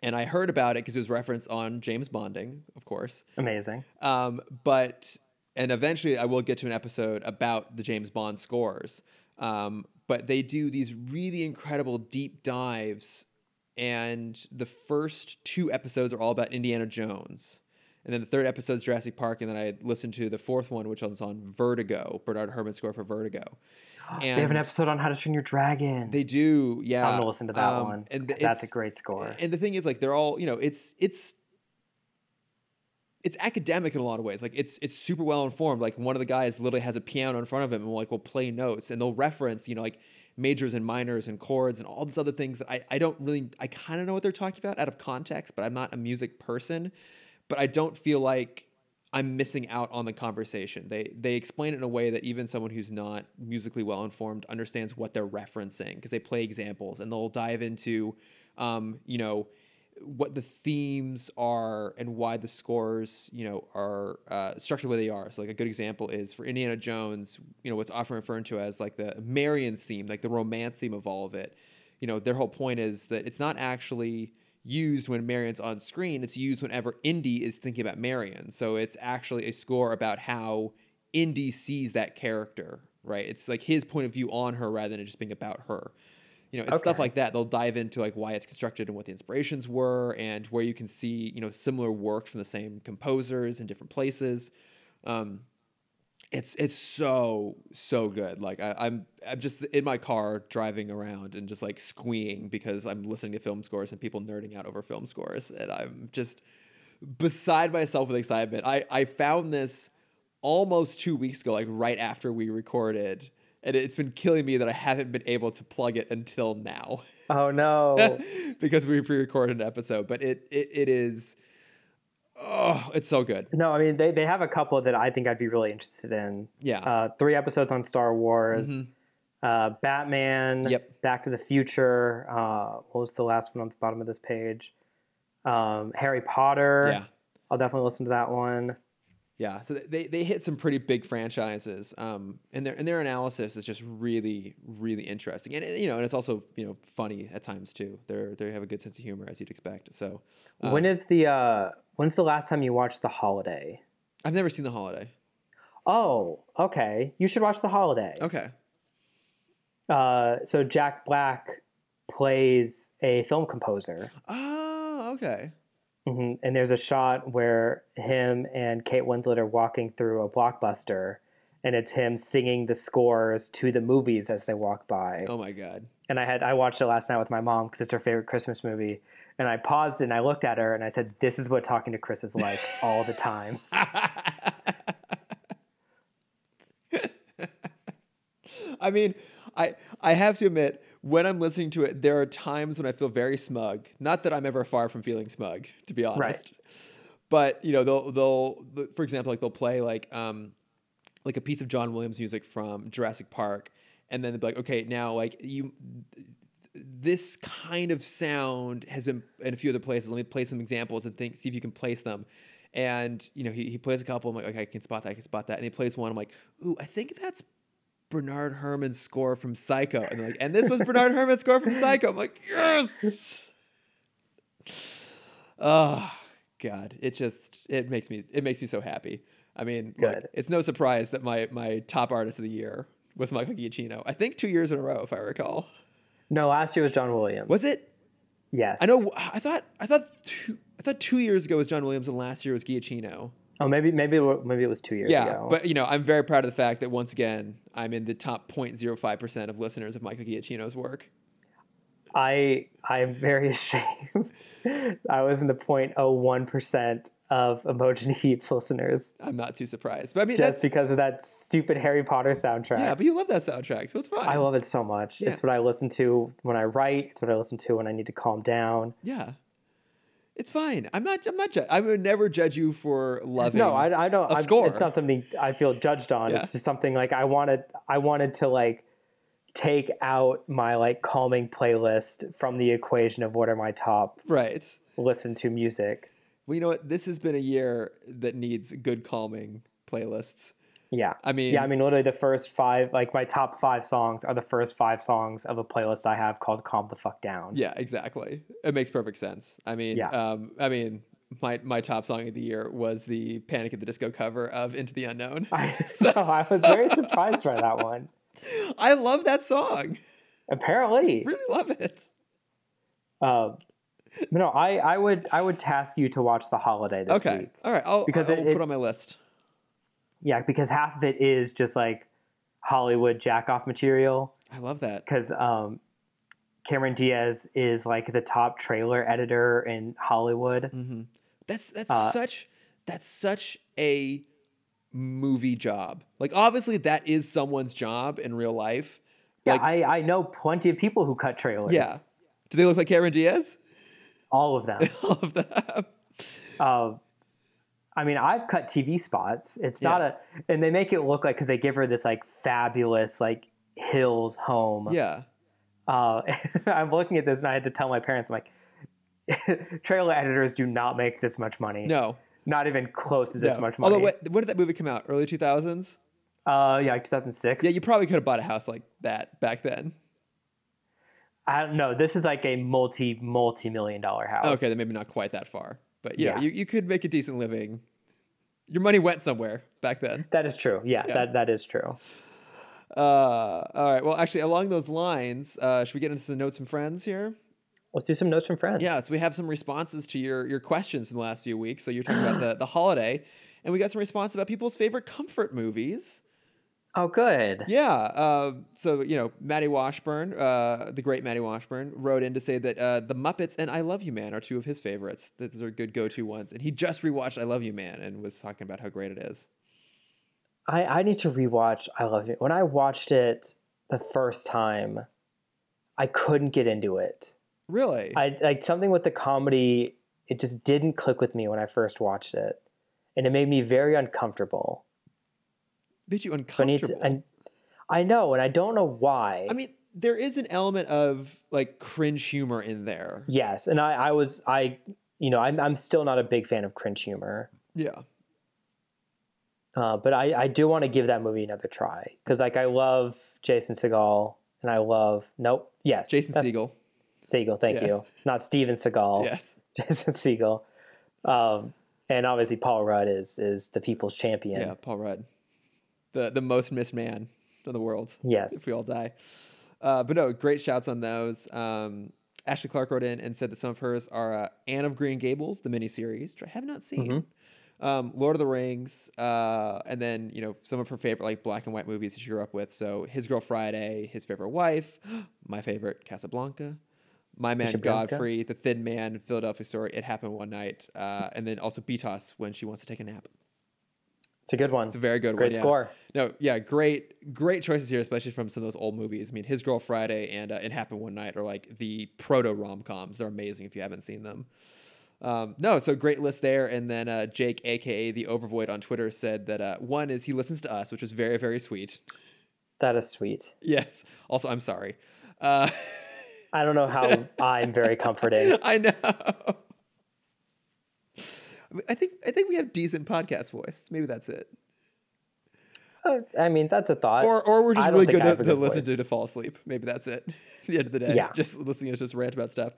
And I heard about it because it was referenced on James Bonding, of course. Amazing. Um, but and eventually I will get to an episode about the James Bond scores. Um, but they do these really incredible deep dives, and the first two episodes are all about Indiana Jones. And then the third episode is Jurassic Park, and then I listened to the fourth one, which was on Vertigo, Bernard Herrmann's score for Vertigo. And they have an episode on how to train your dragon. They do, yeah. I'm gonna listen to that Um, one. And th- That's a great score. and the thing is, like, they're all, you know, it's it's it's academic in a lot of ways. Like, it's it's super well informed. Like, one of the guys literally has a piano in front of him and like will play notes, and they'll reference, you know, like majors and minors and chords and all these other things that I I don't really I kind of know what they're talking about out of context, but I'm not a music person. But I don't feel like I'm missing out on the conversation. They they explain it in a way that even someone who's not musically well informed understands what they're referencing because they play examples and they'll dive into, um, you know, what the themes are and why the scores, you know, are uh, structured way they are. So like a good example is for Indiana Jones, you know, what's often referred to as like the Marion's theme, like the romance theme of all of it. You know, their whole point is that it's not actually used when Marion's on screen. It's used whenever Indy is thinking about Marion. So it's actually a score about how Indy sees that character, right? It's like his point of view on her rather than it just being about her. You know, it's stuff like that. They'll dive into like why it's constructed and what the inspirations were and where you can see, you know, similar work from the same composers in different places. Um, it's it's so so good. Like I, I'm I'm just in my car driving around and just like squeeing because I'm listening to film scores and people nerding out over film scores, and I'm just beside myself with excitement. I I found this almost two weeks ago, like right after we recorded, and it's been killing me that I haven't been able to plug it until now oh no. because we pre-recorded an episode. But it it, it is. Oh, it's so good. no, I mean they, they have a couple that I think I'd be really interested in. Yeah. Uh, three episodes on Star Wars, Mhm. uh, Batman, Yep. Back to the Future. Uh, what was the last one on the bottom of this page? Um, Harry Potter. yeah. I'll definitely listen to that one. Yeah, so they they hit some pretty big franchises, um, and their and their analysis is just really really interesting, and you know, and it's also you know funny at times too. They're they have a good sense of humor as you'd expect. So, um, when is the uh, when's the last time you watched The Holiday? I've never seen The Holiday. Oh, okay. You should watch The Holiday. Okay, Uh, so Jack Black plays a film composer. oh okay, hmm And there's a shot where him and Kate Winslet are walking through a blockbuster, and it's him singing the scores to the movies as they walk by. oh my god, And I had I watched it last night with my mom because it's her favorite Christmas movie. And I paused and I looked at her and I said, "This is what talking to Chris is like all the time." I mean, I I have to admit, when I'm listening to it, there are times when I feel very smug. Not that I'm ever far from feeling smug, to be honest. Right. but you know they'll they'll for example like they'll play like um like a piece of John Williams music from Jurassic Park, and then they'll be like, okay, now like you. This kind of sound has been in a few other places. Let me play some examples and think, see if you can place them. And you know, he, he plays a couple. I'm like, okay, I can spot that. I can spot that. And he plays one. I'm like, ooh, I think that's Bernard Herrmann's score from Psycho. And like, and this was Bernard Herrmann's score from Psycho. I'm like, yes. Oh God, it just it makes me it makes me so happy. I mean, Good. it's no surprise that my my top artist of the year was Michael Giacchino. I think two years in a row, if I recall. No, last year was John Williams. Was it? Yes. I know. I thought. I thought. Two, I thought two years ago was John Williams, and last year was Giacchino. Oh, maybe maybe it maybe it was two years Yeah, ago. but you know, I'm very proud of the fact that once again, I'm in the top 0.05 percent of listeners of Michael Giacchino's work. I I am very ashamed. I was in the 0.01 percent of Imogen Heap's listeners I'm not too surprised, but I mean, just because of that stupid Harry Potter soundtrack. yeah. But you love that soundtrack, so it's fine. I love it so much. Yeah. It's what I listen to when I write. It's what I listen to when I need to calm down. Yeah, it's fine. I'm not. I'm not. Ju- I would never judge you for loving. No, I, I don't. a I'm- score. It's not something I feel judged on. Yeah. It's just something like I wanted. I wanted to like take out my like calming playlist from the equation of what are my top right. listen to music. Well, you know what? This has been a year that needs good calming playlists. Yeah. I mean, Yeah, I mean, literally the first five, like my top five songs are the first five songs of a playlist I have called "Calm the Fuck Down." Yeah, exactly. It makes perfect sense. I mean, Yeah. um, I mean, my my top song of the year was the Panic at the Disco cover of Into the Unknown. I, so I was very surprised by that one. I love that song. Apparently, Really love it. um, no, I, I would, I would task you to watch the holiday this Okay. week. All right. I'll, Because I'll it- put it- on my list. Yeah, because half of it is just like Hollywood jack off material. I love that. Because um, Cameron Diaz is like the top trailer editor in Hollywood. hmm That's that's Uh, such that's such a movie job. Like obviously that is someone's job in real life. Yeah, Like- I, I know plenty of people who cut trailers. Yeah. Do they look like Cameron Diaz? all of them. All of them. Um, I mean, I've cut TV spots. It's not a, and they make it look like because they give her this like fabulous like hills home. Yeah. Uh, I'm looking at this and I had to tell my parents, I'm like, trailer editors do not make this much money. No. Not even close to this no. much money. Although, what, when did that movie come out? Early 2000s? Uh, yeah, like 2006. Yeah, you probably could have bought a house like that back then. I don't know. This is like a multi multi million dollar house. Okay, then maybe not quite that far. But yeah, Yeah. You, you could make a decent living. Your money went somewhere back then. that is true. Yeah, Yeah. that that is true. Uh, all right. Well, actually, along those lines, uh, should we get into some notes from friends here? Let's do some notes from friends. Yeah, so we have some responses to your your questions from the last few weeks. So you're talking about the, the holiday, and we got some responses about people's favorite comfort movies. Oh, good. Yeah. Uh, so you know, Maddie Washburn, uh, the great Maddie Washburn, wrote in to say that uh, the Muppets and I Love You Man are two of his favorites. Those are good go-to ones, and he just rewatched I Love You Man and was talking about how great it is. I, I need to rewatch I Love You. When I watched it the first time, I couldn't get into it. Really? I like something with the comedy, it just didn't click with me when I first watched it. And it made me very uncomfortable. Made you So I need to I, I know, and I don't know why. I mean, there is an element of like cringe humor in there. yes, and I, I was I you know, I'm I'm still not a big fan of cringe humor. Yeah. Uh, but I, I do want to give that movie another try because like I love Jason Segal and I love nope yes Jason Segel. Segel thank Yes. you not Steven Seagal Yes. Jason Segel um, and obviously Paul Rudd is is the people's champion Yeah, Paul Rudd. The the most missed man in the world. yes If we all die. Uh, but no, great shouts on those. Um, Ashley Clark wrote in and said that some of hers are uh, Anne of Green Gables, the miniseries, which I have not seen. Mhm. Um, Lord of the Rings, uh, and then you know some of her favorite like black and white movies that she grew up with. So His Girl Friday, His Favorite Wife, my favorite Casablanca, My Man Casablanca. Godfrey, The Thin Man, Philadelphia Story, It Happened One Night, uh, and then also Beatos when she wants to take a nap. It's a good one It's a very good great one. yeah. score No, yeah, great, great choices here, especially from some of those old movies. I mean, His Girl Friday and uh, It Happened One Night are like the proto rom coms. They're amazing if you haven't seen them. Um, no, so great list there. And then uh, Jake, aka the Overvoid on Twitter, said that uh, one is he listens to us, which was very, very sweet. That is sweet. Yes. Also, I'm sorry. Uh, I don't know how I'm very comforting. I know. I think I think we have decent podcast voice. Maybe that's it. Uh, I mean, that's a thought. Or or we're just really good to, to listen to to fall asleep. Maybe that's it. At the end of the day, Yeah. just listening to us just rant about stuff.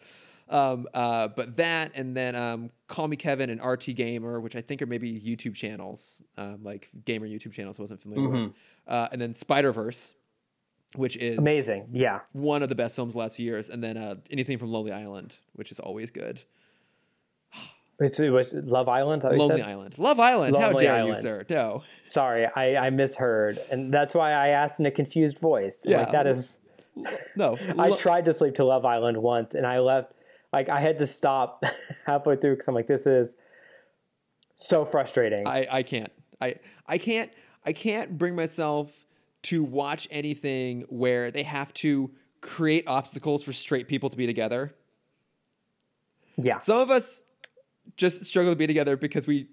Um, uh, but that and then um, Call Me Kevin and RT Gamer, which I think are maybe YouTube channels, um, like gamer YouTube channels. I wasn't familiar with. Uh, and then Spider Verse, which is Amazing. Yeah. one of the best films last few years. And then uh, anything from Lonely Island, which is always good. So was Love Island? how Lonely? Island, Love Island. How Lonely dare you, sir? No. Sorry, I, I misheard, and that's why I asked in a confused voice. Yeah. Like that is. No. I tried to sleep to Love Island once, and I left. Like I had to stop halfway through because I'm like, this is so frustrating. I, I can't. I I can't I can't bring myself to watch anything where they have to create obstacles for straight people to be together. yeah. Some of us just struggle to be together because we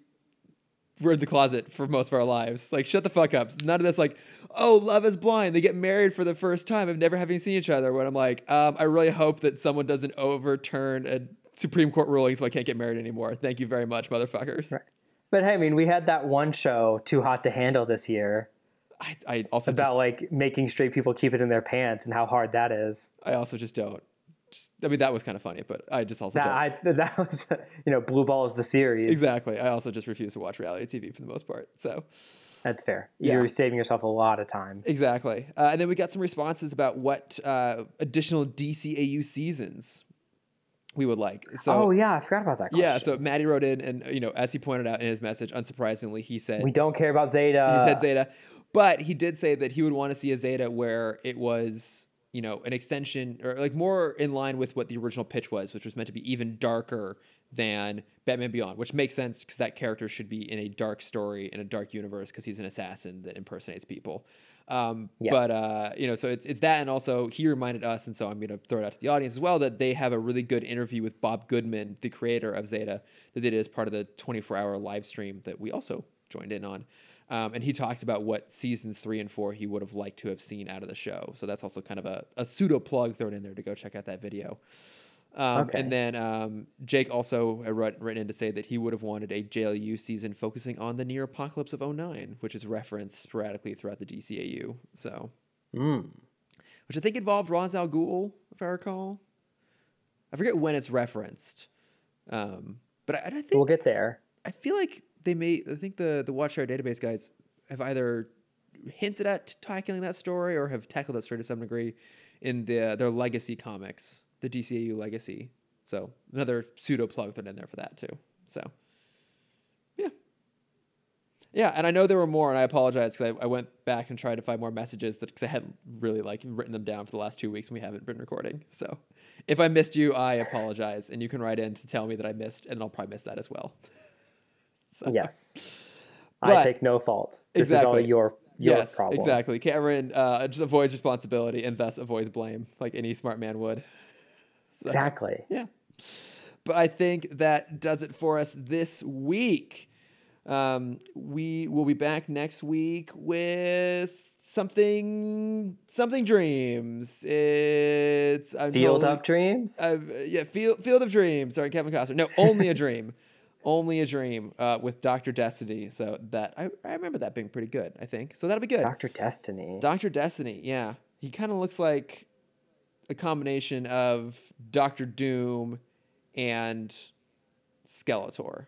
were in the closet for most of our lives. Like shut the fuck up. None of this like, oh, love is blind. They get married for the first time of never having seen each other. When I'm like, um, I really hope that someone doesn't overturn a Supreme Court ruling so I can't get married anymore. Thank you very much, motherfuckers. Right. But hey, I mean, we had that one show, Too Hot to Handle, this year I, I also about just, like making straight people keep it in their pants and how hard that is. I also just don't. Just, I mean, that was kind of funny, but I just also That. I that was you know Blue Balls the series. Exactly. I also just refuse to watch reality TV for the most part. So That's fair. Yeah. You're saving yourself a lot of time. exactly. Uh, and then we got some responses about what uh, additional DCAU seasons we would like. So oh yeah, I forgot about that. yeah. So Maddie wrote in, and you know, as he pointed out in his message, unsurprisingly, he said we don't care about Zeta. he said Zeta, but he did say that he would want to see a Zeta where it was, you know, an extension or like more in line with what the original pitch was, which was meant to be even darker than Batman Beyond, which makes sense because that character should be in a dark story in a dark universe because he's an assassin that impersonates people. Um, Yes. But uh, you know, so it's it's that, and also he reminded us, and so I'm going to throw it out to the audience as well that they have a really good interview with Bob Goodman, the creator of Zeta, that they did as part of the 24 hour live stream that we also joined in on. Um, and he talks about what seasons three and four he would have liked to have seen out of the show. So that's also kind of a, a pseudo plug thrown in there to go check out that video. Um, Okay. And then um, Jake also writ- written in to say that he would have wanted a JLU season focusing on the near apocalypse of 09, which is referenced sporadically throughout the DCAU. So, Mm. which I think involved Ra's al Ghul, if I recall. I forget when it's referenced. Um, but I, I think We'll get there. I feel like they may. I think the the Watchtower database guys have either hinted at tackling that story or have tackled that story to some degree in the uh, their legacy comics, the DCAU legacy. So another pseudo plug thrown in there for that too. So yeah, yeah, and I know there were more, and I apologize because I, I went back and tried to find more messages that because I hadn't really like written them down for the last two weeks and we haven't been recording. So if I missed you, I apologize, and you can write in to tell me that I missed, and I'll probably miss that as well. So, Yes. But- I take no fault. This Exactly. is all your your yes, problem. exactly. Cameron uh, just avoids responsibility and thus avoids blame, like any smart man would. So, Exactly. Yeah. But I think that does it for us this week. Um, we will be back next week with something something dreams. It's I'm Field totally- of Dreams. yeah, Field Field of Dreams, Sorry, Kevin Costner. No, only a dream, only a dream uh, with Doctor Destiny. So that I, I remember that being pretty good. I think so. That'll be good. Doctor Destiny. Doctor Destiny. Yeah, he kind of looks like a combination of Doctor Doom and Skeletor.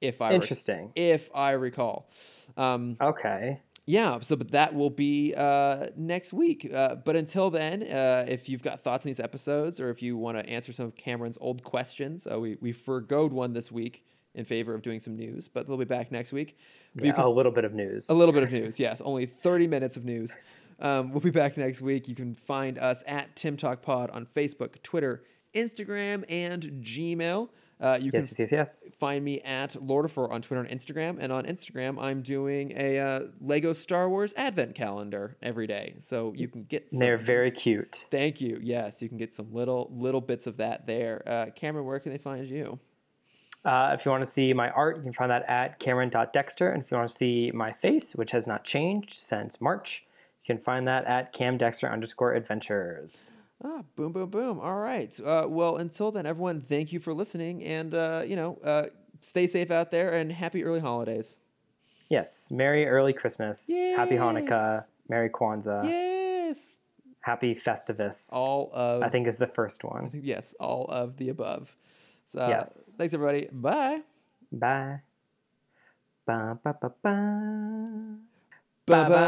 If I Interesting. if I recall. Um, Okay. Yeah, so but that will be uh, next week. Uh, but until then, uh, if you've got thoughts on these episodes, or if you want to answer some of Cameron's old questions, uh, we we forgoed one this week in favor of doing some news, but they'll be back next week. Yeah, can- a little bit of news. a little bit of news, yes, only thirty minutes of news. Um, we'll be back next week. You can find us at Timm Talk Pod on Facebook, Twitter, Instagram and Gmail. Uh, you can Yes, yes, yes, yes. find me at Lordifer on Twitter and Instagram. And on Instagram, I'm doing a uh, Lego Star Wars Advent calendar every day, so you can get. Some, They're very cute. Thank you. Yes, you can get some little little bits of that there. Uh, Cameron, where can they find you? Uh, if you want to see my art, you can find that at Cameron.dexter. And if you want to see my face, which has not changed since March, you can find that at camdexter underscore adventures. Ah, boom, boom, boom. All right. Uh, well, until then, everyone, thank you for listening, and uh, you know, uh, stay safe out there, and happy early holidays. Yes, Merry Early Christmas. Happy Hanukkah. Merry Kwanzaa. yes. Happy Festivus. All of I think is the first I one. think yes, all of the above. So, Yes. Thanks, everybody. Bye. Bye. Ba, ba, ba, ba. Bye bye.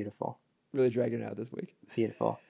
Beautiful. Really dragging it out this week. Beautiful.